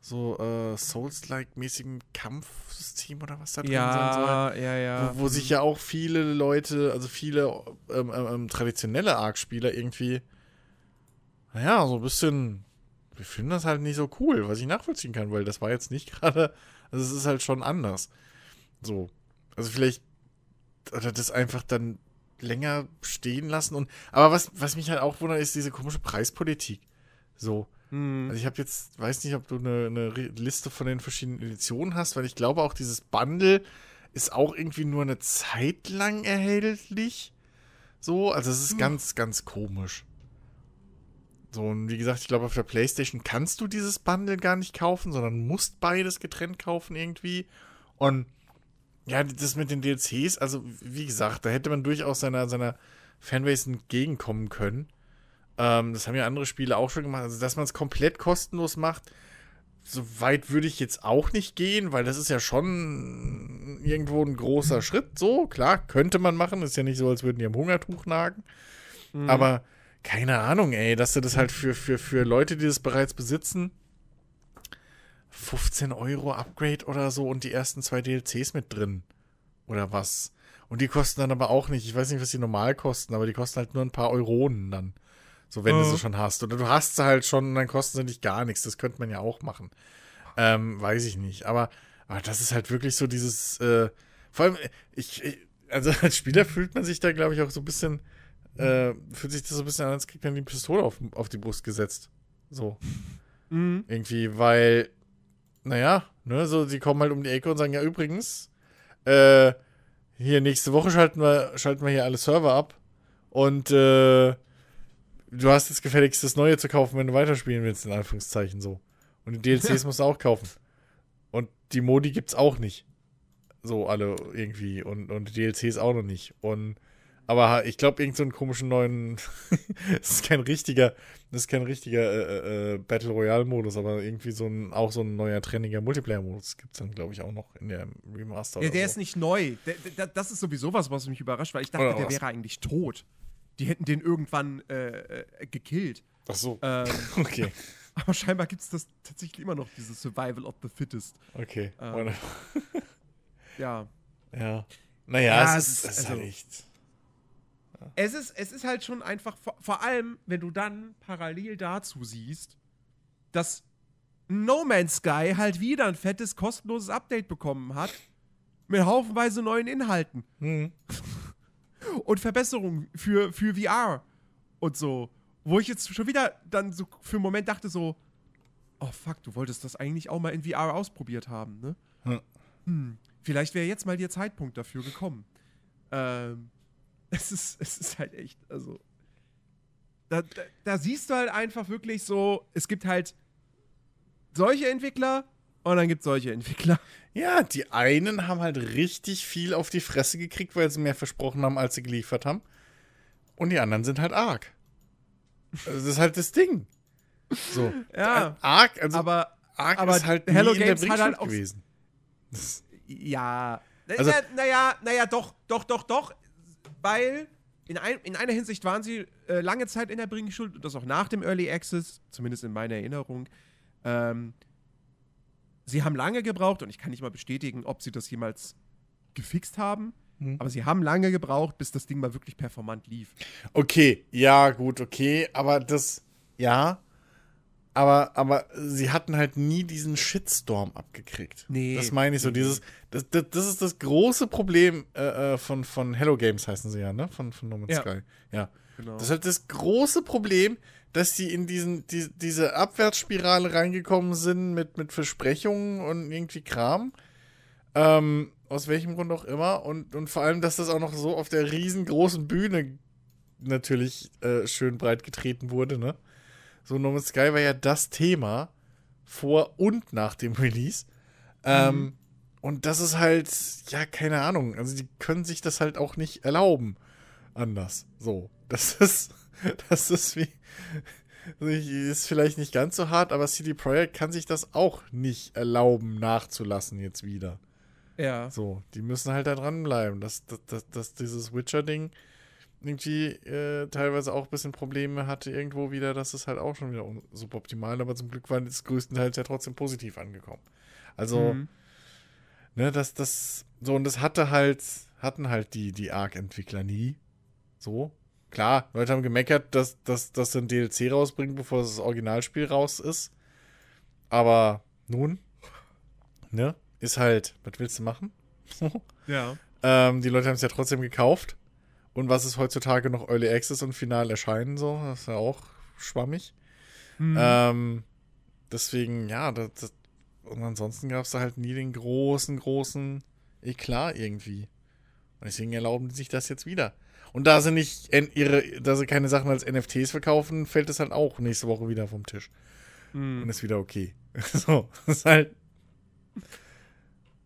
so äh, Souls-like-mäßigem Kampfsystem oder was da drin sein soll? Ja, ja, ja. Wo, wo sich ja auch viele Leute, also viele ähm, ähm, ähm, traditionelle Arc-Spieler irgendwie, naja, so ein bisschen, wir finden das halt nicht so cool, was ich nachvollziehen kann, weil das war jetzt nicht gerade, also es ist halt schon anders. So. Also vielleicht, oder das einfach dann länger stehen lassen und, aber was, was mich halt auch wundert, ist diese komische Preispolitik. So. Mhm. Also ich habe jetzt, weiß nicht, ob du eine, eine Liste von den verschiedenen Editionen hast, weil ich glaube auch dieses Bundle ist auch irgendwie nur eine Zeit lang erhältlich. So, also es ist Hm. ganz, ganz komisch. So, und wie gesagt, ich glaube, auf der Playstation kannst du dieses Bundle gar nicht kaufen, sondern musst beides getrennt kaufen irgendwie. Und ja, das mit den DLCs, also wie gesagt, da hätte man durchaus seiner, seiner Fanbase entgegenkommen können. Ähm, das haben ja andere Spiele auch schon gemacht. Also, dass man es komplett kostenlos macht, so weit würde ich jetzt auch nicht gehen, weil das ist ja schon irgendwo ein großer Schritt. So, klar, könnte man machen. Ist ja nicht so, als würden die am Hungertuch nagen. Mhm. Aber keine Ahnung, ey, dass du das halt für, für, für Leute, die das bereits besitzen, 15 Euro Upgrade oder so und die ersten zwei DLCs mit drin. Oder was? Und die kosten dann aber auch nicht, ich weiß nicht, was die normal kosten, aber die kosten halt nur ein paar Euronen dann. So, wenn du Mhm. sie schon hast. Oder du hast sie halt schon und dann kosten sie nicht gar nichts. Das könnte man ja auch machen. Ähm, weiß ich nicht. Aber, aber das ist halt wirklich so dieses, äh, vor allem, ich, ich, also als Spieler fühlt man sich da, glaube ich, auch so ein bisschen, äh, fühlt sich das so ein bisschen an, als kriegt man die Pistole auf, auf die Brust gesetzt. So. Mhm. Irgendwie, weil, naja, ne, so, sie kommen halt um die Ecke und sagen, ja, übrigens, äh, hier nächste Woche schalten wir, schalten wir hier alle Server ab und äh, du hast jetzt gefälligst das Neue zu kaufen, wenn du weiterspielen willst, in Anführungszeichen so. Und die DLCs Ja. musst du auch kaufen. Und die Modi gibt's auch nicht. So alle irgendwie. Und, und die DLCs auch noch nicht. Und aber ich glaube, irgend so einen komischen neuen. Es ist kein richtiger, das ist kein richtiger äh, äh, Battle Royale-Modus, aber irgendwie so ein, auch so ein neuer trendiger Multiplayer-Modus gibt es dann, glaube ich, auch noch in der Remaster. Ja, der so. ist nicht neu. Der, der, das ist sowieso was, was mich überrascht, weil ich dachte, Oder der was? wäre eigentlich tot. Die hätten den irgendwann äh, äh, gekillt. Ach so. Ähm, Okay. aber scheinbar gibt es das tatsächlich immer noch, dieses Survival of the Fittest. Okay. Ähm, Ja. ja. Naja, Ja, es ist, es ist halt also- echt. Es ist, es ist halt schon einfach, vor, vor allem, wenn du dann parallel dazu siehst, dass No Man's Sky halt wieder ein fettes, kostenloses Update bekommen hat. Mit haufenweise neuen Inhalten. Hm. und Verbesserungen für, für VR und so. Wo ich jetzt schon wieder dann so für einen Moment dachte so, oh fuck, du wolltest das eigentlich auch mal in VR ausprobiert haben, ne? Hm. Hm, vielleicht wäre jetzt mal der Zeitpunkt dafür gekommen. Ähm, es ist, es ist halt echt, also da, da, da siehst du halt einfach wirklich so, es gibt halt solche Entwickler und dann gibt es solche Entwickler. Ja, die einen haben halt richtig viel auf die Fresse gekriegt, weil sie mehr versprochen haben, als sie geliefert haben. Und die anderen sind halt arg. Also das ist halt das Ding. So. Ja, Arg, also aber arg aber ist halt Hello nie in Games der hat halt gewesen. Ja. Also- naja, naja, naja, doch, doch, doch, doch. Weil in, ein, in einer Hinsicht waren sie äh, lange Zeit in der Bringschuld und das auch nach dem Early Access, zumindest in meiner Erinnerung. Ähm, sie haben lange gebraucht und ich kann nicht mal bestätigen, ob sie das jemals gefixt haben. Hm. Aber sie haben lange gebraucht, bis das Ding mal wirklich performant lief. Okay, ja, gut, okay, aber das, ja, aber, aber sie hatten halt nie diesen Shitstorm abgekriegt. Nee. Das meine ich so, dieses, das, das, das ist das große Problem äh, äh, von, von Hello Games heißen sie ja, ne? Von, von No Man's Ja. Sky. Ja. Genau. Das ist halt das große Problem, dass sie in diesen, die, diese Abwärtsspirale reingekommen sind mit, mit Versprechungen und irgendwie Kram. Ähm, aus welchem Grund auch immer. Und, und vor allem, dass das auch noch so auf der riesengroßen Bühne natürlich äh, schön breit getreten wurde, ne? So, No Man's Sky war ja das Thema vor und nach dem Release. Ähm, und das ist halt, ja, keine Ahnung. Also, die können sich das halt auch nicht erlauben. Anders. So. Das ist, das ist wie, ist vielleicht nicht ganz so hart, aber CD Projekt kann sich das auch nicht erlauben, nachzulassen jetzt wieder. ja. So, die müssen halt da dranbleiben, dass, dass, dass, dass dieses Witcher-Ding irgendwie äh, teilweise auch ein bisschen Probleme hatte irgendwo wieder, das ist halt auch schon wieder suboptimal, aber zum Glück war es größtenteils ja trotzdem positiv angekommen. Also, Mhm. ne, das, das, so, und das hatte halt, hatten halt die, die Arc-Entwickler nie. So. Klar, Leute haben gemeckert, dass, dass, dass sie ein DLC rausbringen, bevor das Originalspiel raus ist. Aber nun, ne, ist halt, was willst du machen? Ja. ähm, die Leute haben es ja trotzdem gekauft. Und was ist heutzutage noch Early Access und final erscheinen, so, das ist ja auch schwammig. Mhm. Ähm, deswegen, ja, das, das, und ansonsten gab es da halt nie den großen, großen Eklat irgendwie. Und deswegen erlauben die sich das jetzt wieder. Und da sie nicht ihre, da sie keine Sachen als NFTs verkaufen, fällt es halt auch nächste Woche wieder vom Tisch. Mhm. Und ist wieder okay. so, das ist halt.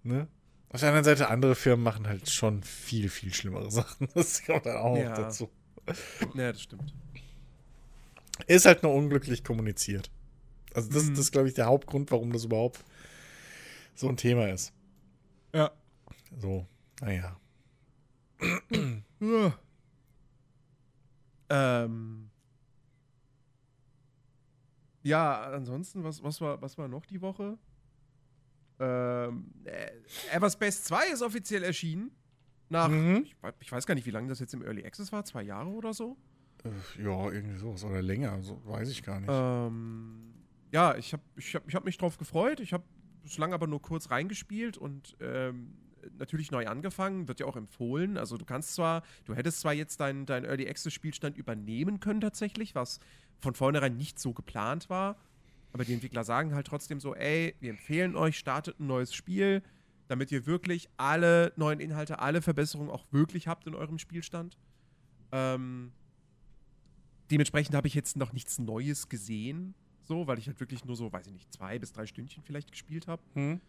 Ne? Auf der anderen Seite, andere Firmen machen halt schon viel, viel schlimmere Sachen. Das kommt dann auch Ja. dazu. Ja, das stimmt. Ist halt nur unglücklich kommuniziert. Also das, Mhm. das ist, glaube ich, der Hauptgrund, warum das überhaupt so ein Thema ist. Ja. So, naja. Ja. Ähm. Ja, ansonsten, was, was, war, was war noch die Woche? Ähm, äh, Everspace 2 ist offiziell erschienen. Nach, Mhm. ich, ich weiß gar nicht, wie lange das jetzt im Early Access war, zwei Jahre oder so. Äh, Ja, irgendwie sowas. Oder länger, so weiß ich gar nicht. Ähm, ja, ich habe ich hab, ich hab mich drauf gefreut. Ich habe bislang aber nur kurz reingespielt und ähm, natürlich neu angefangen, wird ja auch empfohlen. Also du kannst zwar, du hättest zwar jetzt deinen dein Early Access Spielstand übernehmen können tatsächlich, was von vornherein nicht so geplant war. Aber die Entwickler sagen halt trotzdem so, ey, wir empfehlen euch, startet ein neues Spiel, damit ihr wirklich alle neuen Inhalte, alle Verbesserungen auch wirklich habt in eurem Spielstand. Ähm, dementsprechend habe ich jetzt noch nichts Neues gesehen, so, weil ich halt wirklich nur so, weiß ich nicht, zwei bis drei Stündchen vielleicht gespielt habe. Hm?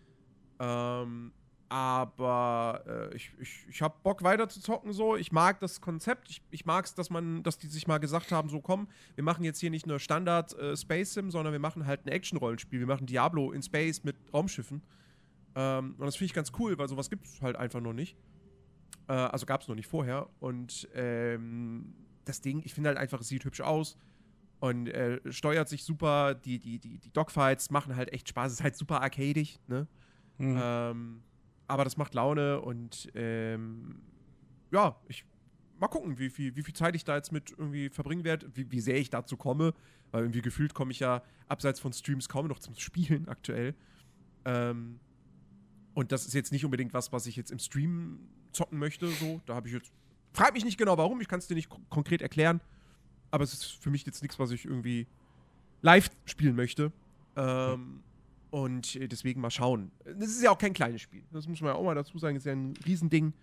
Ähm, aber äh, ich, ich, ich habe Bock weiter zu zocken so. Ich mag das Konzept. Ich, ich mag es, dass man, dass die sich mal gesagt haben, so komm, wir machen jetzt hier nicht nur Standard äh, Space Sim, sondern wir machen halt ein Action-Rollenspiel. Wir machen Diablo in Space mit Raumschiffen. Ähm, und das finde ich ganz cool, weil sowas gibt es halt einfach noch nicht. Äh, also gab es noch nicht vorher. Und ähm, das Ding, ich finde halt einfach, es sieht hübsch aus und äh, steuert sich super. Die, die, die, die Dogfights machen halt echt Spaß. Es ist halt super arcadig, ne? Hm. Ähm, aber das macht Laune und ähm, ja, ich mal gucken, wie viel, wie viel Zeit ich da jetzt mit irgendwie verbringen werde, wie, wie sehr ich dazu komme, weil irgendwie gefühlt komme ich ja abseits von Streams kaum noch zum Spielen aktuell. Ähm, und das ist jetzt nicht unbedingt was, was ich jetzt im Stream zocken möchte. So, da habe ich jetzt. Frag mich nicht genau warum, ich kann es dir nicht ko- konkret erklären. Aber es ist für mich jetzt nichts, was ich irgendwie live spielen möchte. Ähm, und äh, deswegen mal schauen. Das ist ja auch kein kleines Spiel. Das muss man ja auch mal dazu sagen. Das ist ja ein Riesending.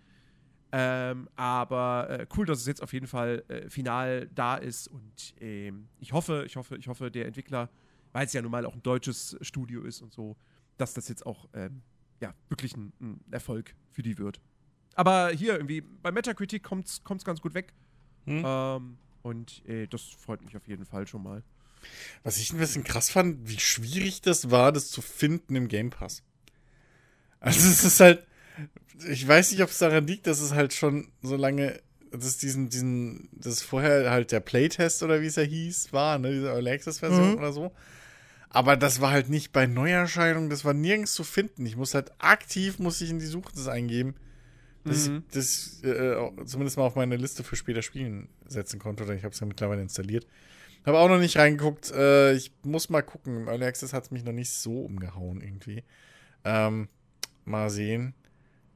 Ähm, aber äh, cool, dass es jetzt auf jeden Fall äh, final da ist. Und ähm, ich hoffe, ich hoffe, ich hoffe, der Entwickler, weil es ja nun mal auch ein deutsches Studio ist und so, dass das jetzt auch ähm, ja, wirklich ein, ein Erfolg für die wird. Aber hier irgendwie, bei Metacritic kommt es ganz gut weg. Hm? Ähm, und äh, das freut mich auf jeden Fall schon mal. Was ich ein bisschen krass fand, wie schwierig das war, das zu finden im Game Pass. Also es ist halt, ich weiß nicht, ob es daran liegt, dass es halt schon so lange, dass es diesen, diesen, das vorher halt der Playtest oder wie es ja hieß, war, ne, diese Early Access Version Mhm. oder so. Aber das war halt nicht bei Neuerscheinungen, das war nirgends zu finden. Ich muss halt aktiv, muss ich in die Suche das eingeben, dass Mhm. ich das äh, zumindest mal auf meine Liste für später Spielen setzen konnte. Oder ich habe es ja mittlerweile installiert. Habe auch noch nicht reingeguckt. Äh, ich muss mal gucken. Early Access hat mich noch nicht so umgehauen irgendwie. Ähm, mal sehen.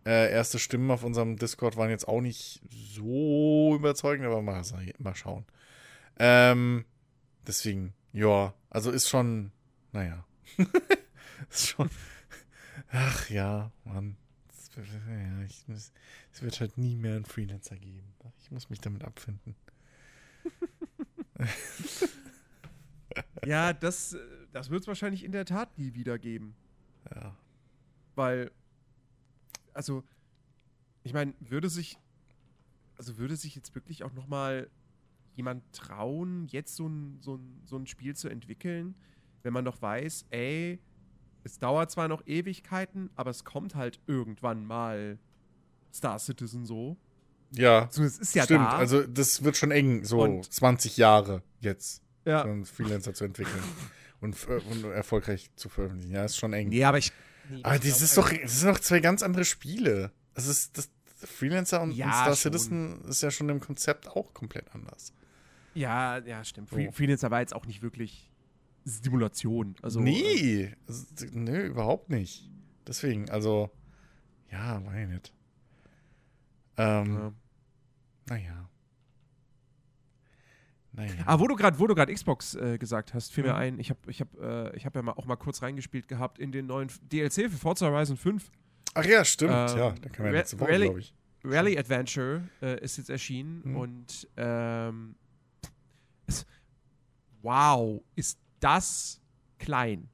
Äh, erste Stimmen auf unserem Discord waren jetzt auch nicht so überzeugend, aber mal, mal schauen. Ähm, deswegen, ja, also ist schon, naja. ist schon. Ach ja, Mann. Es wird halt nie mehr einen Freelancer geben. Ich muss mich damit abfinden. Ja, das, das wird es wahrscheinlich in der Tat nie wieder geben. Ja. Weil, also, ich meine, würde sich, also würde sich jetzt wirklich auch noch mal jemand trauen, jetzt so ein, so, ein, so ein Spiel zu entwickeln, wenn man doch weiß, ey, es dauert zwar noch Ewigkeiten, aber es kommt halt irgendwann mal Star Citizen so. Ja, So, es ist ja stimmt. da. Also das wird schon eng, so Und- 20 Jahre jetzt, ja. so einen Freelancer zu entwickeln und, äh, und erfolgreich zu veröffentlichen. Ja, ist schon eng. Nee, aber ich. Nee, Aber das ist doch, das sind doch zwei ganz andere Spiele. Das ist das Freelancer und, Ja, und Star schon. Citizen ist ja schon im Konzept auch komplett anders. Ja, ja, stimmt. So. Free Freelancer war jetzt auch nicht wirklich Simulation. Also, äh, nee, das- nö, überhaupt nicht. Deswegen, also, ja, meine nicht. Ähm, ja. Naja. Naja. Ah, wo du gerade, Xbox äh, gesagt hast, fiel mir Mhm. ein, ich habe ich hab, äh, ich hab ja mal, auch mal kurz reingespielt gehabt in den neuen DLC für Forza Horizon 5. Ach ja, stimmt, ähm, ja, da kann man Ra- letzte Woche, Rally- glaube ich. Rally Adventure äh, ist jetzt erschienen Mhm. und ähm, es, wow, ist das klein.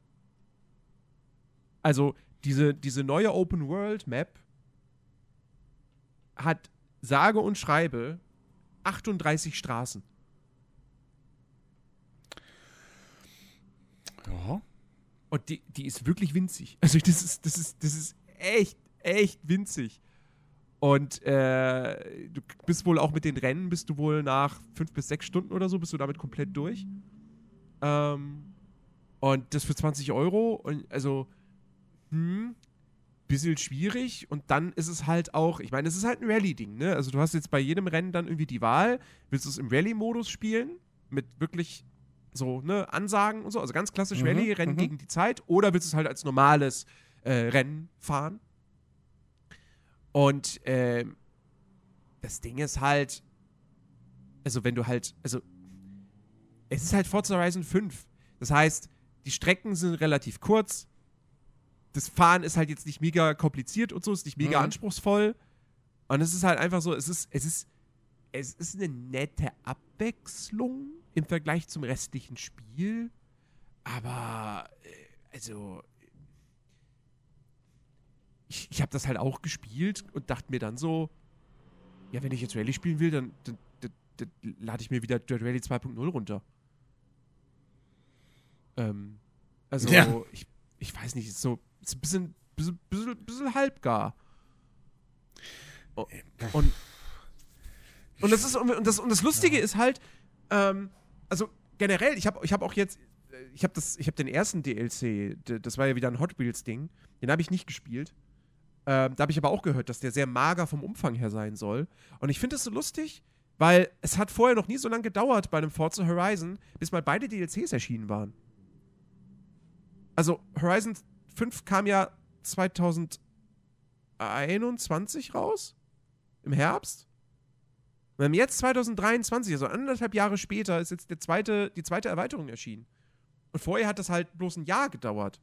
Also diese, diese neue Open World Map hat sage und schreibe 38 Straßen. Ja. Und die, die ist wirklich winzig. Also das ist, das ist, das ist echt, echt winzig. Und äh, du bist wohl auch mit den Rennen, bist du wohl nach fünf bis sechs Stunden oder so, bist du damit komplett durch. Ähm, und das für 20 Euro. Und also, hm, bisschen schwierig. Und dann ist es halt auch, ich meine, es ist halt ein Rallye-Ding, ne? Also du hast jetzt bei jedem Rennen dann irgendwie die Wahl, willst du es im Rallye-Modus spielen? Mit wirklich so, ne, Ansagen und so, also ganz klassisch Mhm, Rallye, Rennen mhm. gegen die Zeit, oder willst du es halt als normales äh, Rennen fahren? Und ähm, das Ding ist halt, also wenn du halt, also es ist halt Forza Horizon 5. Das heißt, die Strecken sind relativ kurz. Das Fahren ist halt jetzt nicht mega kompliziert und so, ist nicht mega Mhm. anspruchsvoll. Und es ist halt einfach so, es ist, es ist, es ist eine nette Abwechslung im Vergleich zum restlichen Spiel. Aber, äh, also, ich, ich habe das halt auch gespielt und dachte mir dann so, ja, wenn ich jetzt Rallye spielen will, dann, dann, dann, dann lade ich mir wieder Dirt Rally 2.0 runter. Ähm, also, Ja. ich, ich weiß nicht, ist so ist ein bisschen, bisschen, bisschen, bisschen halbgar. O- Und, und, das ist, und, das, und das Lustige ist halt, ähm, also generell, ich habe ich hab auch jetzt, äh, ich habe hab den ersten DLC, das war ja wieder ein Hot Wheels-Ding, den habe ich nicht gespielt. Ähm, da habe ich aber auch gehört, dass der sehr mager vom Umfang her sein soll. Und ich finde das so lustig, weil es hat vorher noch nie so lange gedauert bei einem Forza Horizon, bis mal beide DLCs erschienen waren. Also Horizon 5 kam ja 2021 raus? Im Herbst? Wir haben jetzt 2023, also anderthalb Jahre später, ist jetzt der zweite, die zweite Erweiterung erschienen. Und vorher hat das halt bloß ein Jahr gedauert.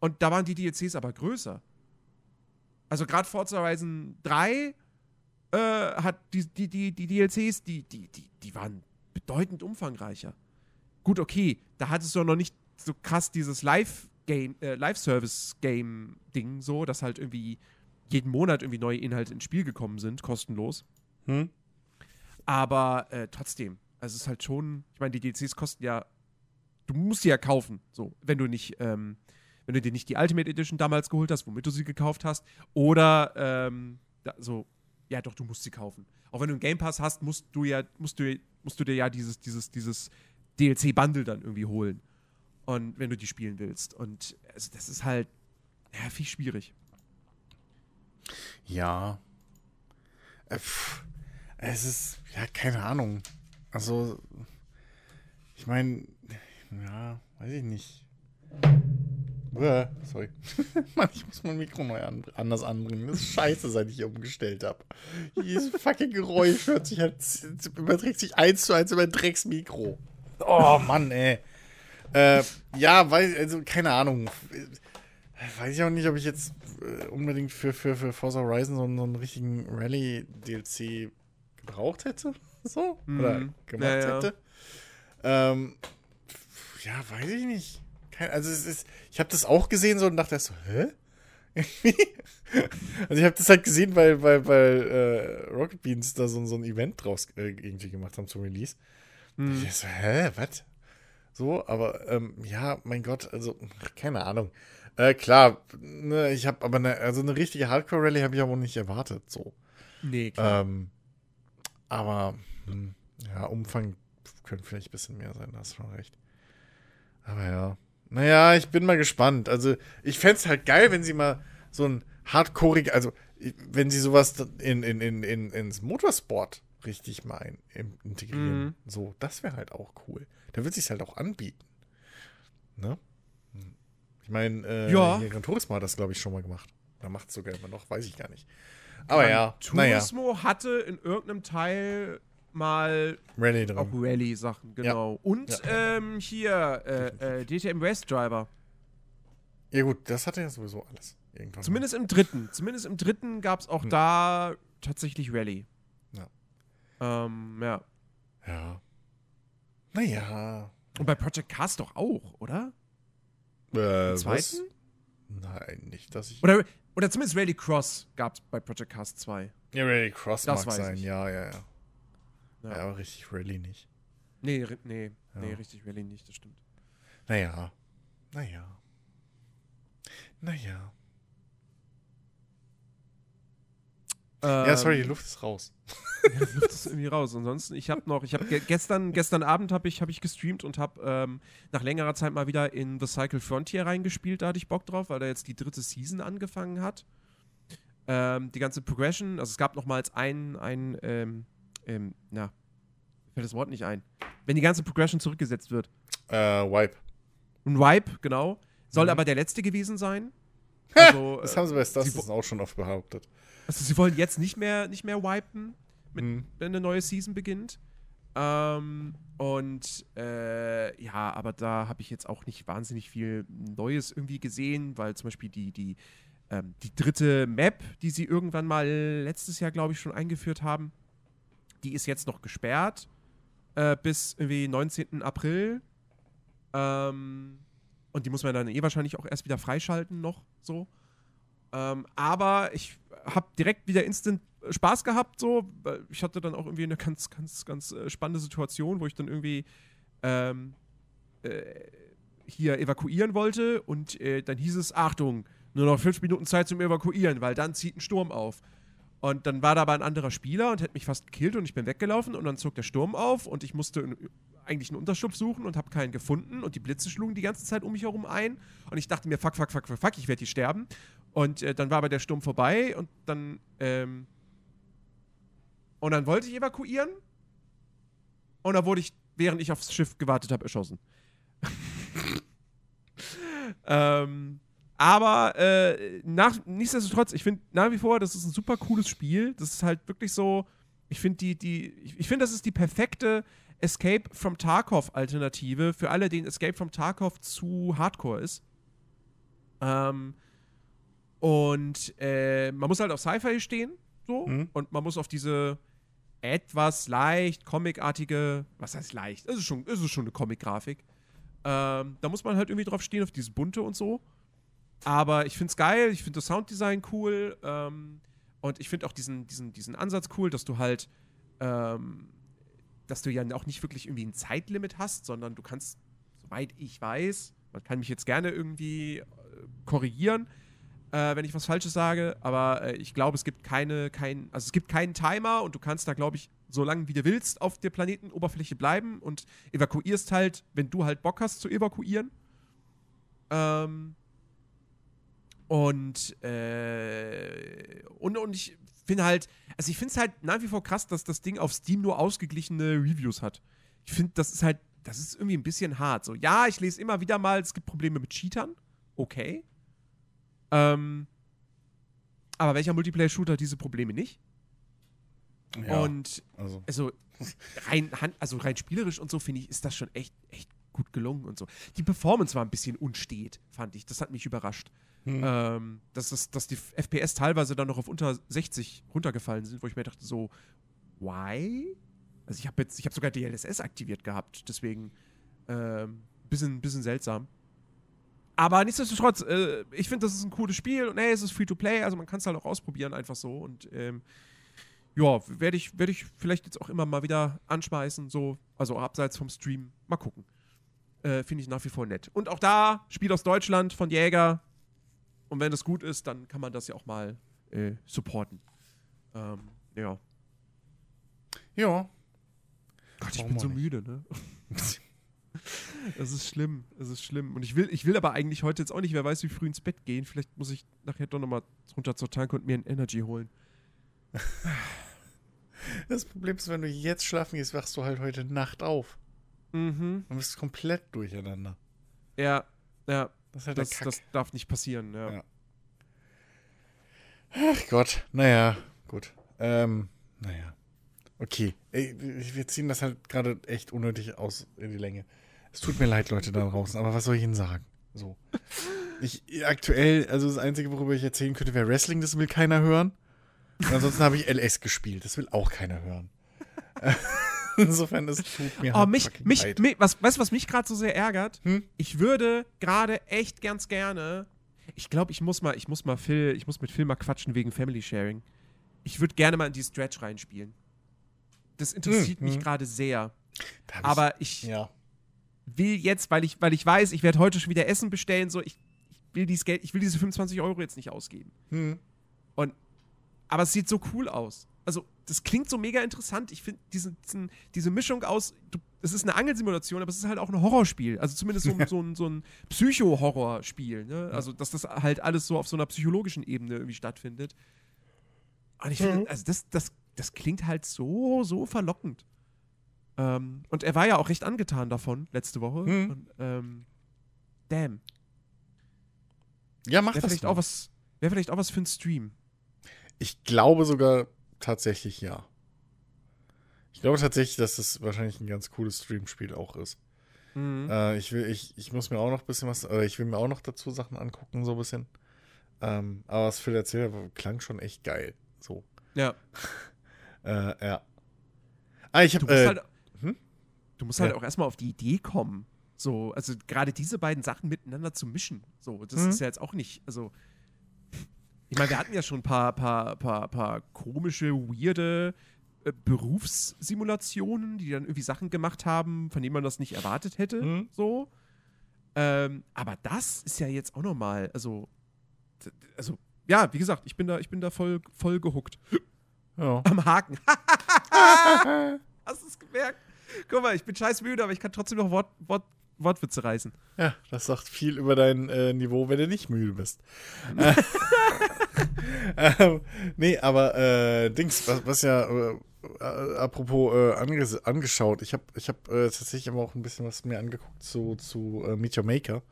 Und da waren die DLCs aber größer. Also gerade Forza Horizon 3 äh, hat die, die, die, die DLCs, die, die, die, die waren bedeutend umfangreicher. Gut, okay, da hattest du auch noch nicht so krass dieses Live-Game, äh, Live-Service-Game-Ding so, dass halt irgendwie jeden Monat irgendwie neue Inhalte ins Spiel gekommen sind, kostenlos. Hm? Aber äh, trotzdem, also es ist halt schon, ich meine, die DLCs kosten ja, du musst sie ja kaufen, so, wenn du nicht, ähm, wenn du dir nicht die Ultimate Edition damals geholt hast, womit du sie gekauft hast, oder ähm, da, so, ja doch, du musst sie kaufen. Auch wenn du einen Game Pass hast, musst du ja, musst du, musst du dir ja dieses, dieses, dieses DLC-Bundle dann irgendwie holen. Und wenn du die spielen willst. Und also das ist halt, ja, viel schwierig. Ja. Äh, pff, es ist, ja, keine Ahnung. Also, ich meine, ja, weiß ich nicht. Uah, sorry. Mann, ich muss mein Mikro neu an, anders anbringen. Das ist scheiße, seit ich hier umgestellt habe. Dieses fucking Geräusch hört sich halt, überträgt sich eins zu eins über ein Drecksmikro. Oh, Mann, ey. Äh, ja, weil, also, keine Ahnung. Weiß ich auch nicht, ob ich jetzt äh, unbedingt für, für, für Forza Horizon so, einen- so einen richtigen Rally-DLC gebraucht hätte. So? Oder Mhm. gemacht Ja, ja. hätte. Ähm, ja, weiß ich nicht. Kein, also es ist, ich habe das auch gesehen so und dachte so, hä? also ich habe das halt gesehen, weil, weil, weil äh, Rocket Beans da so, so ein Event draus äh, irgendwie gemacht haben zum Release. Hm. Ich so, hä, was? So, aber ähm, ja, mein Gott, also keine Ahnung. Äh, klar, ne, ich habe aber eine, also eine richtige Hardcore-Rallye habe ich aber nicht erwartet, so. Nee, klar. Ähm, aber hm, ja, Umfang könnte vielleicht ein bisschen mehr sein, da hast du schon recht. Aber ja. Naja, ich bin mal gespannt. Also, ich fände es halt geil, wenn sie mal so ein hardcoreig, also wenn sie sowas in, in, in, in, ins Motorsport richtig mal ein, in, integrieren. Mhm. So, das wäre halt auch cool. Da wird sich halt auch anbieten. Ne? Hm. Ich meine, äh, Ja. Gran Turismo hat das, glaube ich, schon mal gemacht. Da macht es sogar immer noch, weiß ich gar nicht. Aber Gran ja, naja, Turismo hatte in irgendeinem Teil mal Rallye auch dran. Rallye-Sachen, genau. Und ähm, hier, äh, äh, DTM Race Driver. Ja gut, das hatte ja sowieso alles. Irgendwann. Zumindest im dritten. Zumindest im dritten gab es auch Hm. da tatsächlich Rallye. Ja. Ähm, ja. mal. Ja. Naja. Und bei Project Cast doch auch, oder? Äh, Im was? zweiten? Nein, nicht, dass ich. Oder, oder zumindest Rally Cross gab es bei Project Cast 2. Ja, Rally Cross Das mag sein, ich. ja, ja, ja, Ja. ja. aber richtig Rally nicht. Nee, nee, Ja. nee, richtig Rally nicht, das stimmt. Naja. Naja. Naja. Ja, sorry, die Luft ist raus. Ja, das wirft es irgendwie raus. Ansonsten, ich habe noch, ich habe ge gestern, gestern Abend habe ich, hab ich gestreamt und habe ähm, nach längerer Zeit mal wieder in The Cycle Frontier reingespielt. Da hatte ich Bock drauf, weil da jetzt die dritte Season angefangen hat. Ähm, die ganze Progression, also es gab nochmals ein, ein, ähm, ähm, na, fällt das Wort nicht ein. Wenn die ganze Progression zurückgesetzt wird. Äh, Wipe. Ein Wipe, genau. Soll Mhm. aber der letzte gewesen sein. Also, Das haben sie bei Star Citizen auch schon oft behauptet. Also sie wollen jetzt nicht mehr, nicht mehr wipen, mit, Hm. wenn eine neue Season beginnt. Ähm, und äh, ja, aber da habe ich jetzt auch nicht wahnsinnig viel Neues irgendwie gesehen, weil zum Beispiel die, die, ähm, die dritte Map, die sie irgendwann mal letztes Jahr, glaube ich, schon eingeführt haben, die ist jetzt noch gesperrt äh, bis irgendwie 19. April. Ähm, und die muss man dann eh wahrscheinlich auch erst wieder freischalten noch so. Ähm, aber ich habe direkt wieder instant Spaß gehabt, so. Ich hatte dann auch irgendwie eine ganz, ganz, ganz äh, spannende Situation, wo ich dann irgendwie ähm, äh, hier evakuieren wollte und äh, dann hieß es, Achtung, nur noch fünf Minuten Zeit zum Evakuieren, weil dann zieht ein Sturm auf. Und dann war da aber ein anderer Spieler und hätte mich fast gekillt und ich bin weggelaufen und dann zog der Sturm auf und ich musste eigentlich einen Unterschlupf suchen und habe keinen gefunden und die Blitze schlugen die ganze Zeit um mich herum ein und ich dachte mir, fuck, fuck, fuck, fuck, fuck, ich werde hier sterben. Und äh, dann war aber der Sturm vorbei und dann, ähm, und dann wollte ich evakuieren und dann wurde ich, während ich aufs Schiff gewartet habe, erschossen. ähm, aber äh, nach, nichtsdestotrotz, ich finde nach wie vor, das ist ein super cooles Spiel. Das ist halt wirklich so, ich finde die, die, ich, ich finde, das ist die perfekte Escape from Tarkov-Alternative für alle, denen Escape from Tarkov zu Hardcore ist. Ähm, und äh, man muss halt auf Sci-Fi stehen, so, Mhm. und man muss auf diese etwas leicht comicartige, was heißt leicht? Es ist schon, es ist schon eine Comic-Grafik. Ähm, da muss man halt irgendwie drauf stehen, auf dieses bunte und so. Aber ich finde es geil, ich finde das Sounddesign cool ähm, und ich finde auch diesen, diesen, diesen Ansatz cool, dass du halt, ähm, dass du ja auch nicht wirklich irgendwie ein Zeitlimit hast, sondern du kannst, soweit ich weiß, man kann mich jetzt gerne irgendwie äh, korrigieren, äh, wenn ich was Falsches sage, aber äh, ich glaube, es gibt keine, kein, also es gibt keinen Timer und du kannst da, glaube ich, so lange wie du willst auf der Planetenoberfläche bleiben und evakuierst halt, wenn du halt Bock hast zu evakuieren. Ähm, und, äh, und, und ich finde halt, also ich finde es halt nach wie vor krass, dass das Ding auf Steam nur ausgeglichene Reviews hat. Ich finde, das ist halt, das ist irgendwie ein bisschen hart. So, ja, ich lese immer wieder mal, es gibt Probleme mit Cheatern. Okay. Ähm, aber welcher Multiplayer-Shooter hat diese Probleme nicht? Ja, Und also. also rein, also rein spielerisch und so finde ich, ist das schon echt, echt gut gelungen und so. Die Performance war ein bisschen unstet, fand ich. Das hat mich überrascht. Hm. Ähm, dass, das, dass die FPS teilweise dann noch auf unter 60 runtergefallen sind, wo ich mir dachte, so, why? Also ich habe jetzt, ich habe sogar DLSS aktiviert gehabt, deswegen ähm, bisschen, bisschen seltsam. Aber nichtsdestotrotz, äh, ich finde, das ist ein cooles Spiel und hey, es ist free to play, also man kann es halt auch ausprobieren, einfach so. Und ähm, ja, werde ich, werd ich vielleicht jetzt auch immer mal wieder anschmeißen, so, also abseits vom Stream. Mal gucken. Äh, Finde ich nach wie vor nett. Und auch da, Spiel aus Deutschland von Jäger. Und wenn das gut ist, dann kann man das ja auch mal äh, supporten. Ähm, ja. Ja. Gott, ich Warum bin so nicht? müde, ne? Es ist schlimm, es ist schlimm. Und ich will, ich will aber eigentlich heute jetzt auch nicht, wer weiß, wie früh ins Bett gehen. Vielleicht muss ich nachher doch nochmal runter zur Tanke und mir ein Energy holen. Das Problem ist, wenn du jetzt schlafen gehst, wachst du halt heute Nacht auf. Mhm. Und bist komplett durcheinander. Ja, ja. Das ist halt Das, das darf nicht passieren, ja. Ja. Ach Gott, naja, gut. Ähm, naja. Okay, Ey, wir ziehen das halt gerade echt unnötig aus in die Länge. Es tut mir leid, Leute da draußen, aber was soll ich Ihnen sagen? So. Ich, aktuell, also das Einzige, worüber ich erzählen könnte, wäre Wrestling, das will keiner hören. Und ansonsten habe ich LS gespielt, das will auch keiner hören. Insofern, das tut mir Oh, halt mich, mich, leid. mich was, weißt du, was mich gerade so sehr ärgert? Hm? Ich würde gerade echt ganz gerne. Ich glaube, ich muss mal, ich muss mal Phil, ich muss mit Phil mal quatschen wegen Family Sharing. Ich würde gerne mal in die Stretch reinspielen. Das interessiert Hm, mich hm. gerade sehr. Hab Aber ich Ja. Will jetzt, weil ich, weil ich weiß, ich werde heute schon wieder Essen bestellen, so ich, ich will dieses Geld, ich will diese 25 Euro jetzt nicht ausgeben. Hm. Und aber es sieht so cool aus. Also, das klingt so mega interessant. Ich finde diese, diesen, diese Mischung aus, du, es ist eine Angelsimulation, aber es ist halt auch ein Horrorspiel. Also zumindest so, ein- so ein, so ein Psycho-Horrorspiel. Ne? Also, dass das halt alles so auf so einer psychologischen Ebene irgendwie stattfindet. Und ich finde, Mhm. also das, das, das klingt halt so, so verlockend. Ähm, und er war ja auch recht angetan davon letzte Woche. Mhm. Und, ähm, damn. Ja, mach Wäre das vielleicht, mal. auch was- wär vielleicht auch was für einen Stream. Ich glaube sogar tatsächlich ja. Ich glaube tatsächlich, dass das wahrscheinlich ein ganz cooles Streamspiel auch ist. Mhm. Äh, ich, will, ich, ich muss mir auch noch ein bisschen was, oder ich will mir auch noch dazu Sachen angucken, so ein bisschen. Ähm, aber was Phil erzählt hat, klang schon echt geil. So. Ja. Äh, ja. Ah, ich habe. Äh, halt? Du musst halt Ja. auch erstmal auf die Idee kommen. So, also gerade diese beiden Sachen miteinander zu mischen. So, das Mhm. ist ja jetzt auch nicht, also. Ich meine, wir hatten ja schon ein paar, paar, paar, paar komische, weirde äh, Berufssimulationen, die dann irgendwie Sachen gemacht haben, von denen man das nicht erwartet hätte. Mhm. So. Ähm, aber das ist ja jetzt auch nochmal, also. Also, ja, wie gesagt, ich bin da, ich bin da voll, voll gehuckt. ja. Am Haken. Hast du es gemerkt? Guck mal, ich bin scheiß müde, aber ich kann trotzdem noch Wort, Wort, Wortwitze reißen. ja, das sagt viel über dein äh, Niveau, wenn du nicht müde bist. ähm, nee, aber äh, Dings, was, was ja, äh, äh, apropos äh, ange angeschaut, ich habe ich hab, äh, tatsächlich aber auch ein bisschen was mir angeguckt zu, zu äh, Meet Your Maker.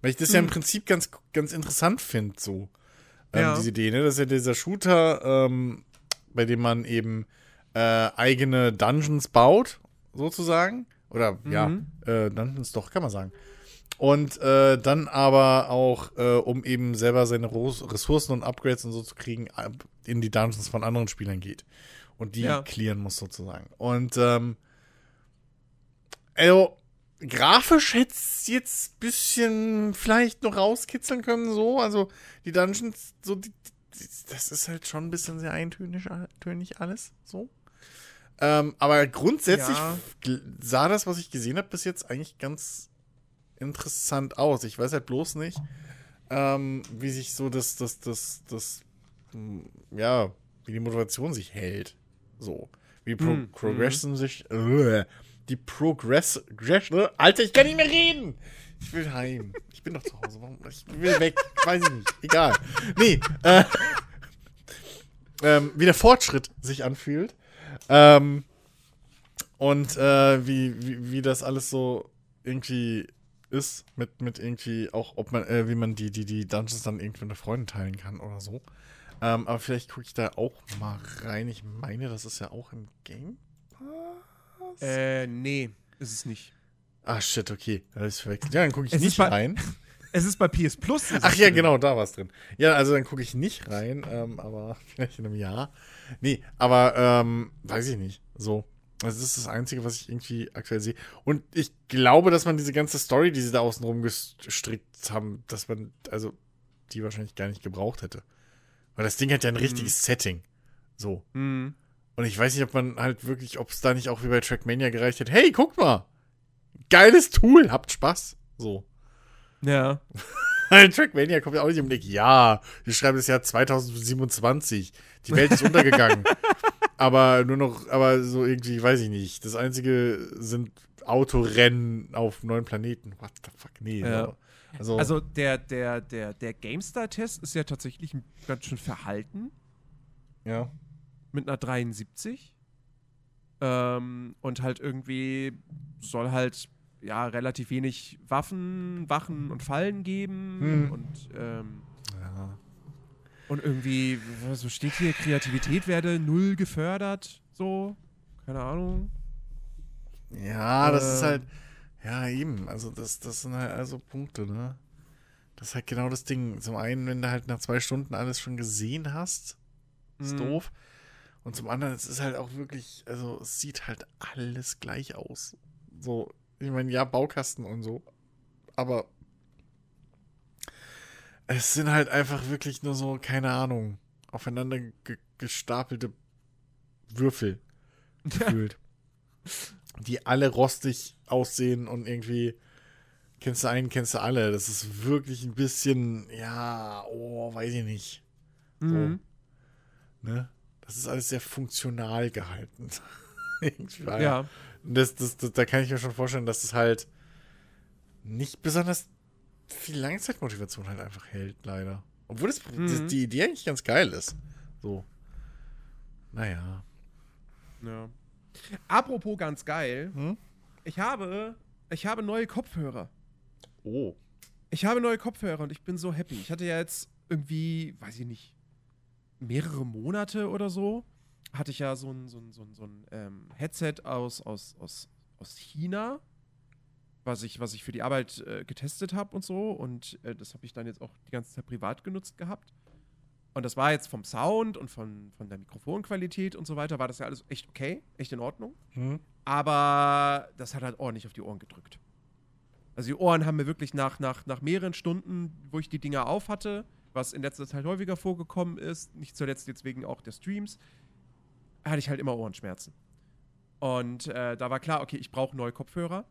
Weil ich das ja im Mhm. Prinzip ganz, ganz interessant finde, so. Ähm, Ja. Diese Idee, ne? Das ist ja dieser Shooter, ähm, bei dem man eben eigene Dungeons baut, sozusagen. Oder ja, Mhm. äh, Dungeons doch, kann man sagen. Und äh, dann aber auch, äh, um eben selber seine Ressourcen und Upgrades und so zu kriegen, in die Dungeons von anderen Spielern geht. Und die Ja. clearen muss sozusagen. Und ähm, also, grafisch hätte es jetzt ein bisschen vielleicht noch rauskitzeln können, so. Also, die Dungeons, so, die, die, das ist halt schon ein bisschen sehr eintönig tönig alles, so. Ähm, aber grundsätzlich Ja. sah das, was ich gesehen habe, bis jetzt eigentlich ganz interessant aus. Ich weiß halt bloß nicht, ähm, wie sich so das, das, das, das, mh, ja, wie die Motivation sich hält. So. Wie Pro Hm, Progression sich. Äh, die Progress. Äh, Alter, ich kann nicht mehr reden! Ich will heim. Ich bin doch zu Hause. Warum? Ich will weg. Weiß ich nicht. Egal. Nee, äh, ähm, wie der Fortschritt sich anfühlt. Ähm, und äh, wie, wie, wie das alles so irgendwie ist, mit, mit irgendwie auch, ob man, äh, wie man die, die, die Dungeons dann irgendwie mit Freunden teilen kann oder so. Ähm, aber vielleicht gucke ich da auch mal rein. Ich meine, das ist ja auch im Game Pass. Äh, nee, ist es nicht. ah, shit, okay. Da ist verwechselt. Ja, dann gucke ich Es nicht rein. Es ist bei PS Plus. Ach ja, drin. genau, da war es drin. Ja, also dann gucke ich nicht rein, ähm, aber vielleicht in einem Jahr. Nee, aber ähm, weiß ich nicht. So. Also das ist das Einzige, was ich irgendwie aktuell sehe. Und ich glaube, dass man diese ganze Story, die sie da außen rum gestrickt haben, dass man, also, die wahrscheinlich gar nicht gebraucht hätte. Weil das Ding hat ja ein richtiges Setting. So. Mhm. Und ich weiß nicht, ob man halt wirklich, ob es da nicht auch wie bei Trackmania gereicht hätte. Hey, guck mal! Geiles Tool, habt Spaß. So. Ja. Trackmania kommt ja auch nicht im Blick. Ja, wir schreiben das Jahr 2027. Die Welt ist untergegangen. aber nur noch, aber so irgendwie, weiß ich nicht. Das einzige sind Autorennen auf neuen Planeten. What the fuck? Nee. Ja. so. Also, Also der, der, der, der GameStar-Test ist ja tatsächlich ganz schön verhalten ja. mit einer 73. Ähm, und halt irgendwie soll halt ja relativ wenig Waffen, Wachen und Fallen geben. Hm. Und, ähm, ja. und irgendwie, so steht hier, Kreativität werde null gefördert. So. Keine Ahnung. Ja, das ist Ähm. halt, ja, eben. Also, das, das sind halt also Punkte, ne? Das ist halt genau das Ding. Zum einen, wenn du halt nach zwei Stunden alles schon gesehen hast, ist Mhm. doof. Und zum anderen, es ist halt auch wirklich, also es sieht halt alles gleich aus. So, ich meine, ja, Baukasten und so. Aber es sind halt einfach wirklich nur so, keine Ahnung, aufeinander ge gestapelte Würfel gefühlt. die alle rostig aussehen und irgendwie kennst du einen, kennst du alle. Das ist wirklich ein bisschen, ja, oh, weiß ich nicht. Mhm. Ne? Das ist alles sehr funktional gehalten. Ja. Das, das, das, da kann ich mir schon vorstellen, dass es halt nicht besonders viel Langzeitmotivation halt einfach hält, leider. Obwohl das, Mhm. das, die Idee eigentlich ganz geil ist. So. Naja. ja. Apropos ganz geil. Hm? Ich habe, ich habe neue Kopfhörer. Oh. Ich habe neue Kopfhörer und ich bin so happy. Ich hatte ja jetzt irgendwie, weiß ich nicht, mehrere Monate oder so, hatte ich ja so ein, so ein, so ein, so ein ähm, Headset aus, aus, aus, aus China, was ich, was ich für die Arbeit äh, getestet habe und so. Und äh, das habe ich dann jetzt auch die ganze Zeit privat genutzt gehabt. Und das war jetzt vom Sound und von, von der Mikrofonqualität und so weiter, war das ja alles echt okay, echt in Ordnung. Hm? Aber das hat halt ordentlich auf die Ohren gedrückt. Also die Ohren haben mir wirklich nach, nach, nach mehreren Stunden, wo ich die Dinger auf hatte, was in letzter Zeit häufiger vorgekommen ist, nicht zuletzt jetzt wegen auch der Streams, hatte ich halt immer Ohrenschmerzen. Und äh, da war klar, okay, ich brauche neue Kopfhörer.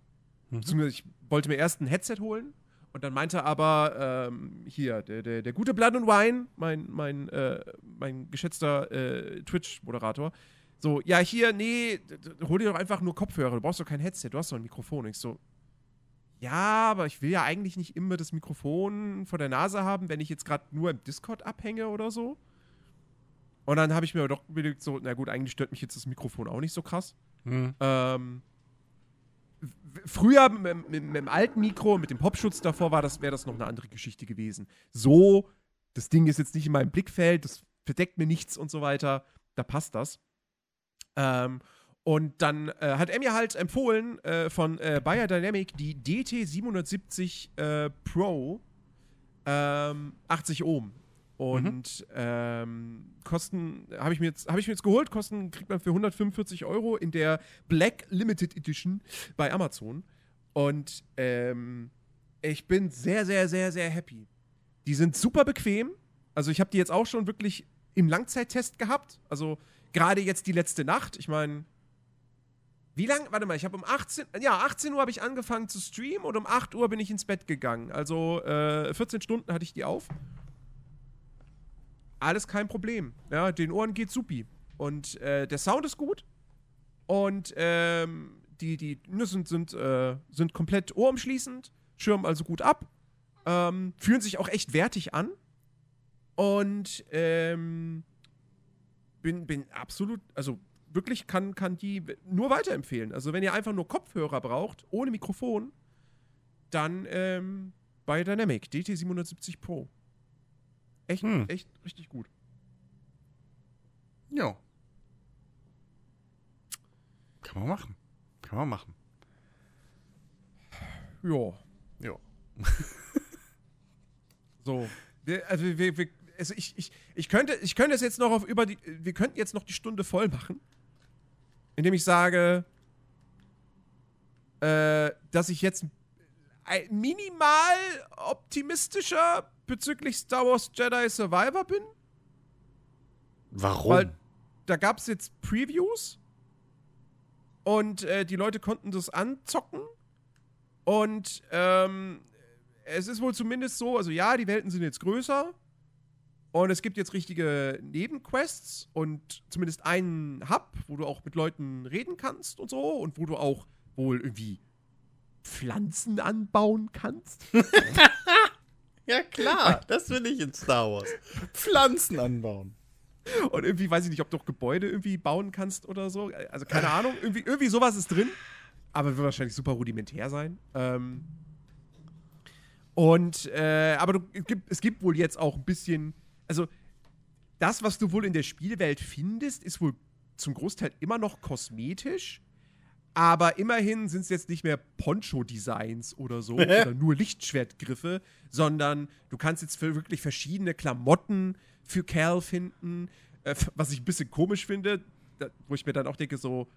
Mhm. Beziehungsweise ich wollte mir erst ein Headset holen und dann meinte aber ähm, hier, der, der, der gute Blood and Wine, mein, mein, äh, mein geschätzter äh, Twitch-Moderator, so, ja, hier, nee, hol dir doch einfach nur Kopfhörer, du brauchst doch kein Headset, du hast doch ein Mikrofon. Und ich so, ja, aber ich will ja eigentlich nicht immer das Mikrofon vor der Nase haben, wenn ich jetzt gerade nur im Discord abhänge oder so. Und dann habe ich mir aber doch überlegt, so, na gut, eigentlich stört mich jetzt das Mikrofon auch nicht so krass. Hm. Ähm, früher mit, mit, mit dem alten Mikro, mit dem Popschutz davor, war das, wäre das noch eine andere Geschichte gewesen. So, das Ding ist jetzt nicht in meinem Blickfeld, das verdeckt mir nichts und so weiter. Da passt das. Ähm, und dann äh, hat er mir halt empfohlen äh, von äh, Bayer Dynamic die DT770 äh, Pro ähm, 80 Ohm. Und ähm, kosten, habe ich, mir jetzt- hab ich mir jetzt geholt, kosten kriegt man für 145 Euro in der Black Limited Edition bei Amazon. Und ähm, ich bin sehr, sehr, sehr, sehr happy. Die sind super bequem. Also ich habe die jetzt auch schon wirklich im Langzeittest gehabt. Also gerade jetzt die letzte Nacht. Ich meine, wie lang? Warte mal, ich habe um 18, ja, 18 Uhr habe ich angefangen zu streamen und um 8 Uhr bin ich ins Bett gegangen. Also äh, 14 Stunden hatte ich die auf. Alles kein Problem. Ja, den Ohren geht supi. Und äh, der Sound ist gut. Und ähm, die, die sind, sind, äh, sind komplett ohrumschließend, schirmen also gut ab, ähm, fühlen sich auch echt wertig an. Und ähm, bin, bin absolut, also wirklich kann, kann die nur weiterempfehlen. Also wenn ihr einfach nur Kopfhörer braucht, ohne Mikrofon, dann ähm, bei Dynamic DT770 Pro. Echt, Hm. echt richtig gut. Ja. Kann man machen. Kann man machen. Ja. Ja. So. Also wir, wir, also ich, ich, ich könnte, ich könnte es jetzt noch auf über die, wir könnten jetzt noch die Stunde voll machen, indem ich sage, äh, dass ich jetzt ein minimal optimistischer bezüglich Star Wars Jedi Survivor bin. Warum? Weil da gab es jetzt Previews und äh, die Leute konnten das anzocken. Und ähm, es ist wohl zumindest so, also ja, die Welten sind jetzt größer und es gibt jetzt richtige Nebenquests und zumindest einen Hub, wo du auch mit Leuten reden kannst und so und wo du auch wohl irgendwie Pflanzen anbauen kannst. ja, klar. Das will ich in Star Wars. Pflanzen anbauen. Und irgendwie weiß ich nicht, ob du auch Gebäude irgendwie bauen kannst oder so. Also keine Ahnung. Irgendwie, irgendwie sowas ist drin. Aber wird wahrscheinlich super rudimentär sein. Ähm und, äh, aber du, es, gibt, es gibt wohl jetzt auch ein bisschen. Also, das, was du wohl in der Spielwelt findest, ist wohl zum Großteil immer noch kosmetisch. Aber immerhin sind es jetzt nicht mehr Poncho-Designs oder so oder nur Lichtschwertgriffe, sondern du kannst jetzt für wirklich verschiedene Klamotten für Cal finden, äh, was ich ein bisschen komisch finde, da, wo ich mir dann auch denke, so,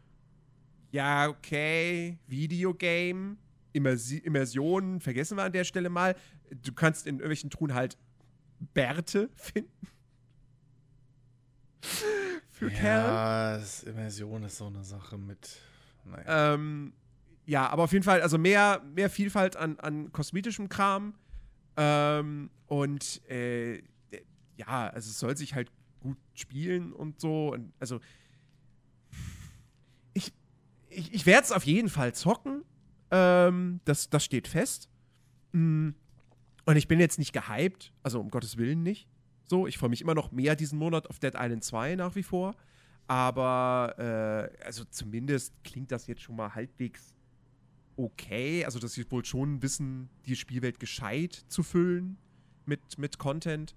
ja, okay, Videogame, Immersi Immersion, vergessen wir an der Stelle mal. Du kannst in irgendwelchen Truhen halt Bärte finden. für Cal. Ja, Immersion ist so eine Sache mit. Naja. Ähm, ja, aber auf jeden Fall, also mehr, mehr Vielfalt an, an kosmetischem Kram. Ähm, und äh, ja, also es soll sich halt gut spielen und so. Und also ich, ich, ich werde es auf jeden Fall zocken. Ähm, das, das steht fest. Mm. Und ich bin jetzt nicht gehypt, also um Gottes Willen nicht. So, ich freue mich immer noch mehr diesen Monat auf Dead Island 2 nach wie vor. Aber äh, also zumindest klingt das jetzt schon mal halbwegs okay. Also, dass sie wohl schon wissen, die Spielwelt gescheit zu füllen mit, mit Content.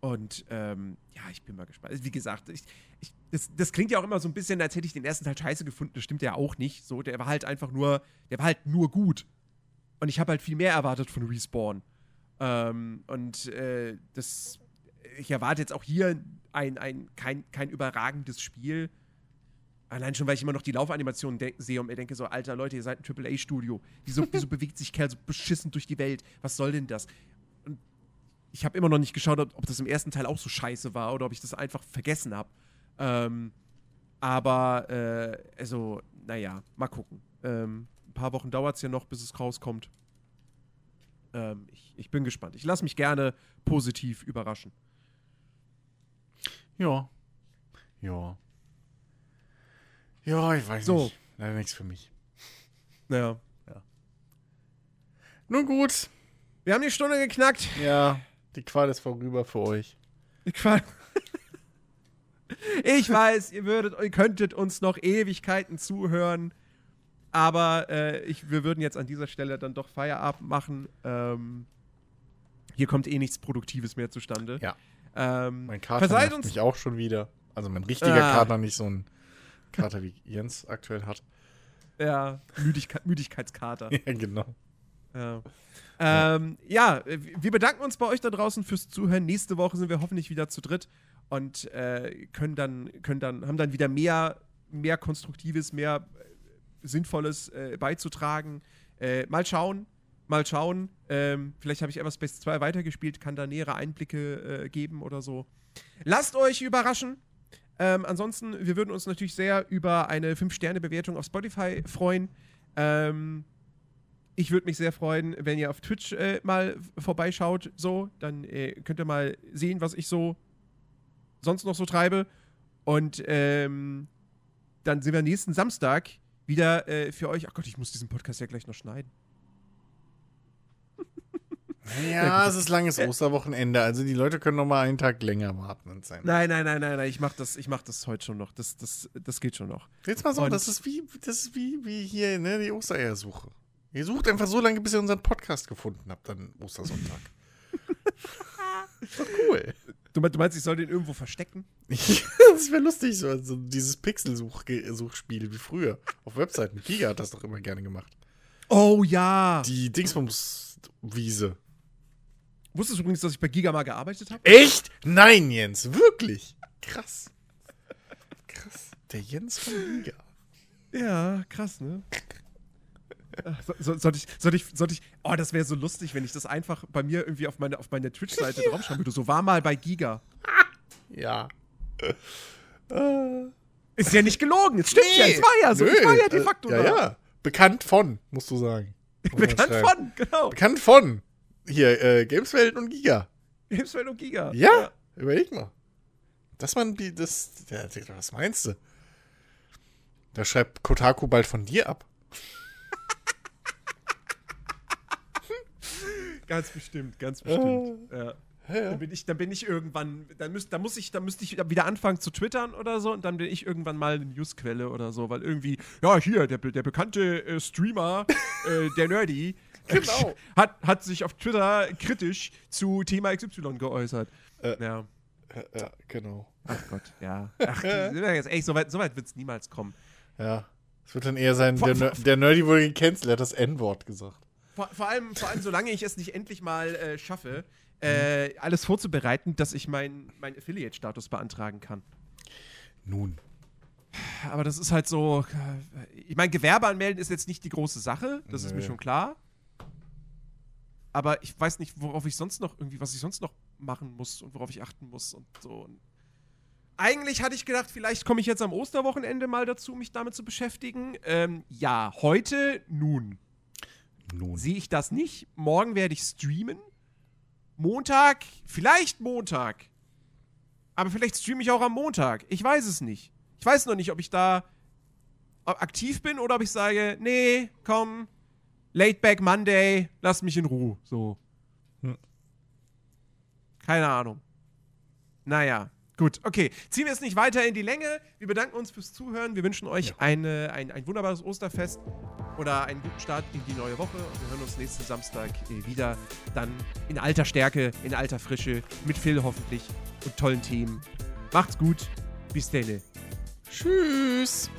Und ähm, ja, ich bin mal gespannt. Also, Wie gesagt, ich, ich, das, das klingt ja auch immer so ein bisschen, als hätte ich den ersten Teil scheiße gefunden. Das stimmt ja auch nicht. So, der war halt einfach nur, der war halt nur gut. Und ich habe halt viel mehr erwartet von Respawn. Ähm, und äh, das, ich erwarte jetzt auch hier ein, ein, kein, kein überragendes Spiel. Allein schon, weil ich immer noch die Laufanimationen sehe und mir denke, so, alter Leute, ihr seid ein AAA-Studio. Wieso, wieso bewegt sich Kerl so beschissen durch die Welt? Was soll denn das? Und ich habe immer noch nicht geschaut, ob, ob das im ersten Teil auch so scheiße war oder ob ich das einfach vergessen habe. Ähm, aber, äh, also, naja, mal gucken. Ähm, ein paar Wochen dauert es ja noch, bis es rauskommt. Ähm, ich, ich bin gespannt. Ich lasse mich gerne positiv überraschen. Ja. Ja. Ja, ich weiß So. nicht. Leider nichts für mich. Naja. Nun gut. Wir haben die Stunde geknackt. Ja, die Qual ist vorüber für euch. Ich war- Ich weiß, ihr würdet, ihr könntet uns noch Ewigkeiten zuhören, aber äh, ich, wir würden jetzt an dieser Stelle dann doch Feierabend machen. Ähm, hier kommt eh nichts Produktives mehr zustande. Ja. Ähm, Mein Kater verzeiht nervt uns. mich auch schon wieder. Also mein richtiger Ah. Kater, nicht so ein Kater wie Jens aktuell hat. Ja, Müdigkeit, Müdigkeitskater. ja, genau. Ja. Ähm, ja, wir bedanken uns bei euch da draußen fürs Zuhören. Nächste Woche sind wir hoffentlich wieder zu dritt und äh, können dann, können dann, haben dann wieder mehr, mehr Konstruktives, mehr äh, Sinnvolles äh, beizutragen. Äh, mal schauen, mal schauen. Ähm, vielleicht habe ich Everspace 2 weitergespielt, kann da nähere Einblicke äh, geben oder so. Lasst euch überraschen. Ähm, ansonsten, wir würden uns natürlich sehr über eine 5-Sterne-Bewertung auf Spotify freuen. Ähm, ich würde mich sehr freuen, wenn ihr auf Twitch äh, mal vorbeischaut. So, dann äh, könnt ihr mal sehen, was ich so sonst noch so treibe. Und ähm, dann sind wir nächsten Samstag wieder äh, für euch. Ach Gott, ich muss diesen Podcast ja gleich noch schneiden. Ja, es ist langes Osterwochenende. Also die Leute können noch mal einen Tag länger warten und sein. Nein, nein, nein, nein, nein. Ich mach das, ich mach das heute schon noch. Das, das, das geht schon noch. Jetzt mal so, Und- das ist wie, das ist wie, wie hier, ne, die Ostereiersuche. Ihr sucht einfach so lange, bis ihr unseren Podcast gefunden habt, dann Ostersonntag. Doch cool. Du, mein- du meinst, ich soll den irgendwo verstecken? das wäre lustig, so, so dieses Pixel-Suchspiel wie früher. Auf Webseiten. Giga hat das doch immer gerne gemacht. Oh ja. Die Dingsbums-Wiese. Wusstest du übrigens, dass ich bei Giga mal gearbeitet habe? Echt? Nein, Jens, wirklich. Krass. Krass. Der Jens von Giga. Ja, krass, ne? So, so, sollte ich, sollte ich, sollte ich, oh, das wäre so lustig, wenn ich das einfach bei mir irgendwie auf meine, auf meine Twitch-Seite draufschreiben würde. So war mal bei Giga. Ja. Ist ja nicht gelogen, es stimmt ja, es war ja so, ich war ja de Nö, facto äh, Ja, da. ja. Bekannt von, musst du sagen. Bekannt von, genau. Bekannt von. Hier, äh, Gameswelt und Giga. Hilfsfeld und Giga. Ja, überleg mal. Das man, die- das, ja, was meinst du? Da schreibt Kotaku bald von dir ab. Ganz bestimmt, ganz bestimmt. Äh. ja. Dann bin ich, dann bin ich irgendwann, dann, müsst, dann muss ich, dann müsste ich wieder anfangen zu twittern oder so und dann bin ich irgendwann mal eine Newsquelle oder so, weil irgendwie, ja, hier, der, der bekannte äh, Streamer, äh, der Nerdy, Genau. hat, hat sich auf Twitter kritisch zu Thema XY geäußert. Äh. Ja. Ja, ja, genau. Ach Gott, ja. Ach, jetzt echt, so weit, so weit wird es niemals kommen. Ja. Es wird dann eher sein, Vor- der, der Nerdy wurde gecancelt, er hat das N-Wort gesagt. Vor, vor, allem, vor allem, solange ich es nicht endlich mal äh, schaffe, äh, alles vorzubereiten, dass ich meinen mein Affiliate-Status beantragen kann. Nun. Aber das ist halt so. äh, Ich meine, Gewerbe anmelden ist jetzt nicht die große Sache, das ist mir Nö. schon klar. Aber ich weiß nicht, worauf ich sonst noch irgendwie, was ich sonst noch machen muss und worauf ich achten muss und so. Und eigentlich hatte ich gedacht, vielleicht komme ich jetzt am Osterwochenende mal dazu, mich damit zu beschäftigen. Ähm, ja, heute, nun, Nun. sehe ich das nicht. Morgen werde ich streamen. Montag, vielleicht Montag. Aber vielleicht streame ich auch am Montag. Ich weiß es nicht. Ich weiß noch nicht, ob ich da aktiv bin oder ob ich sage, nee, komm, Late Back Monday, lass mich in Ruhe. So. Hm. Keine Ahnung. Naja, gut, okay. Ziehen wir es nicht weiter in die Länge. Wir bedanken uns fürs Zuhören. Wir wünschen euch Ja. eine, ein, ein wunderbares Osterfest. oder einen guten Start in die neue Woche. Wir hören uns nächsten Samstag äh, wieder. Dann in alter Stärke, in alter Frische, mit Phil hoffentlich und tollen Themen. Macht's gut. Bis denne. Tschüss.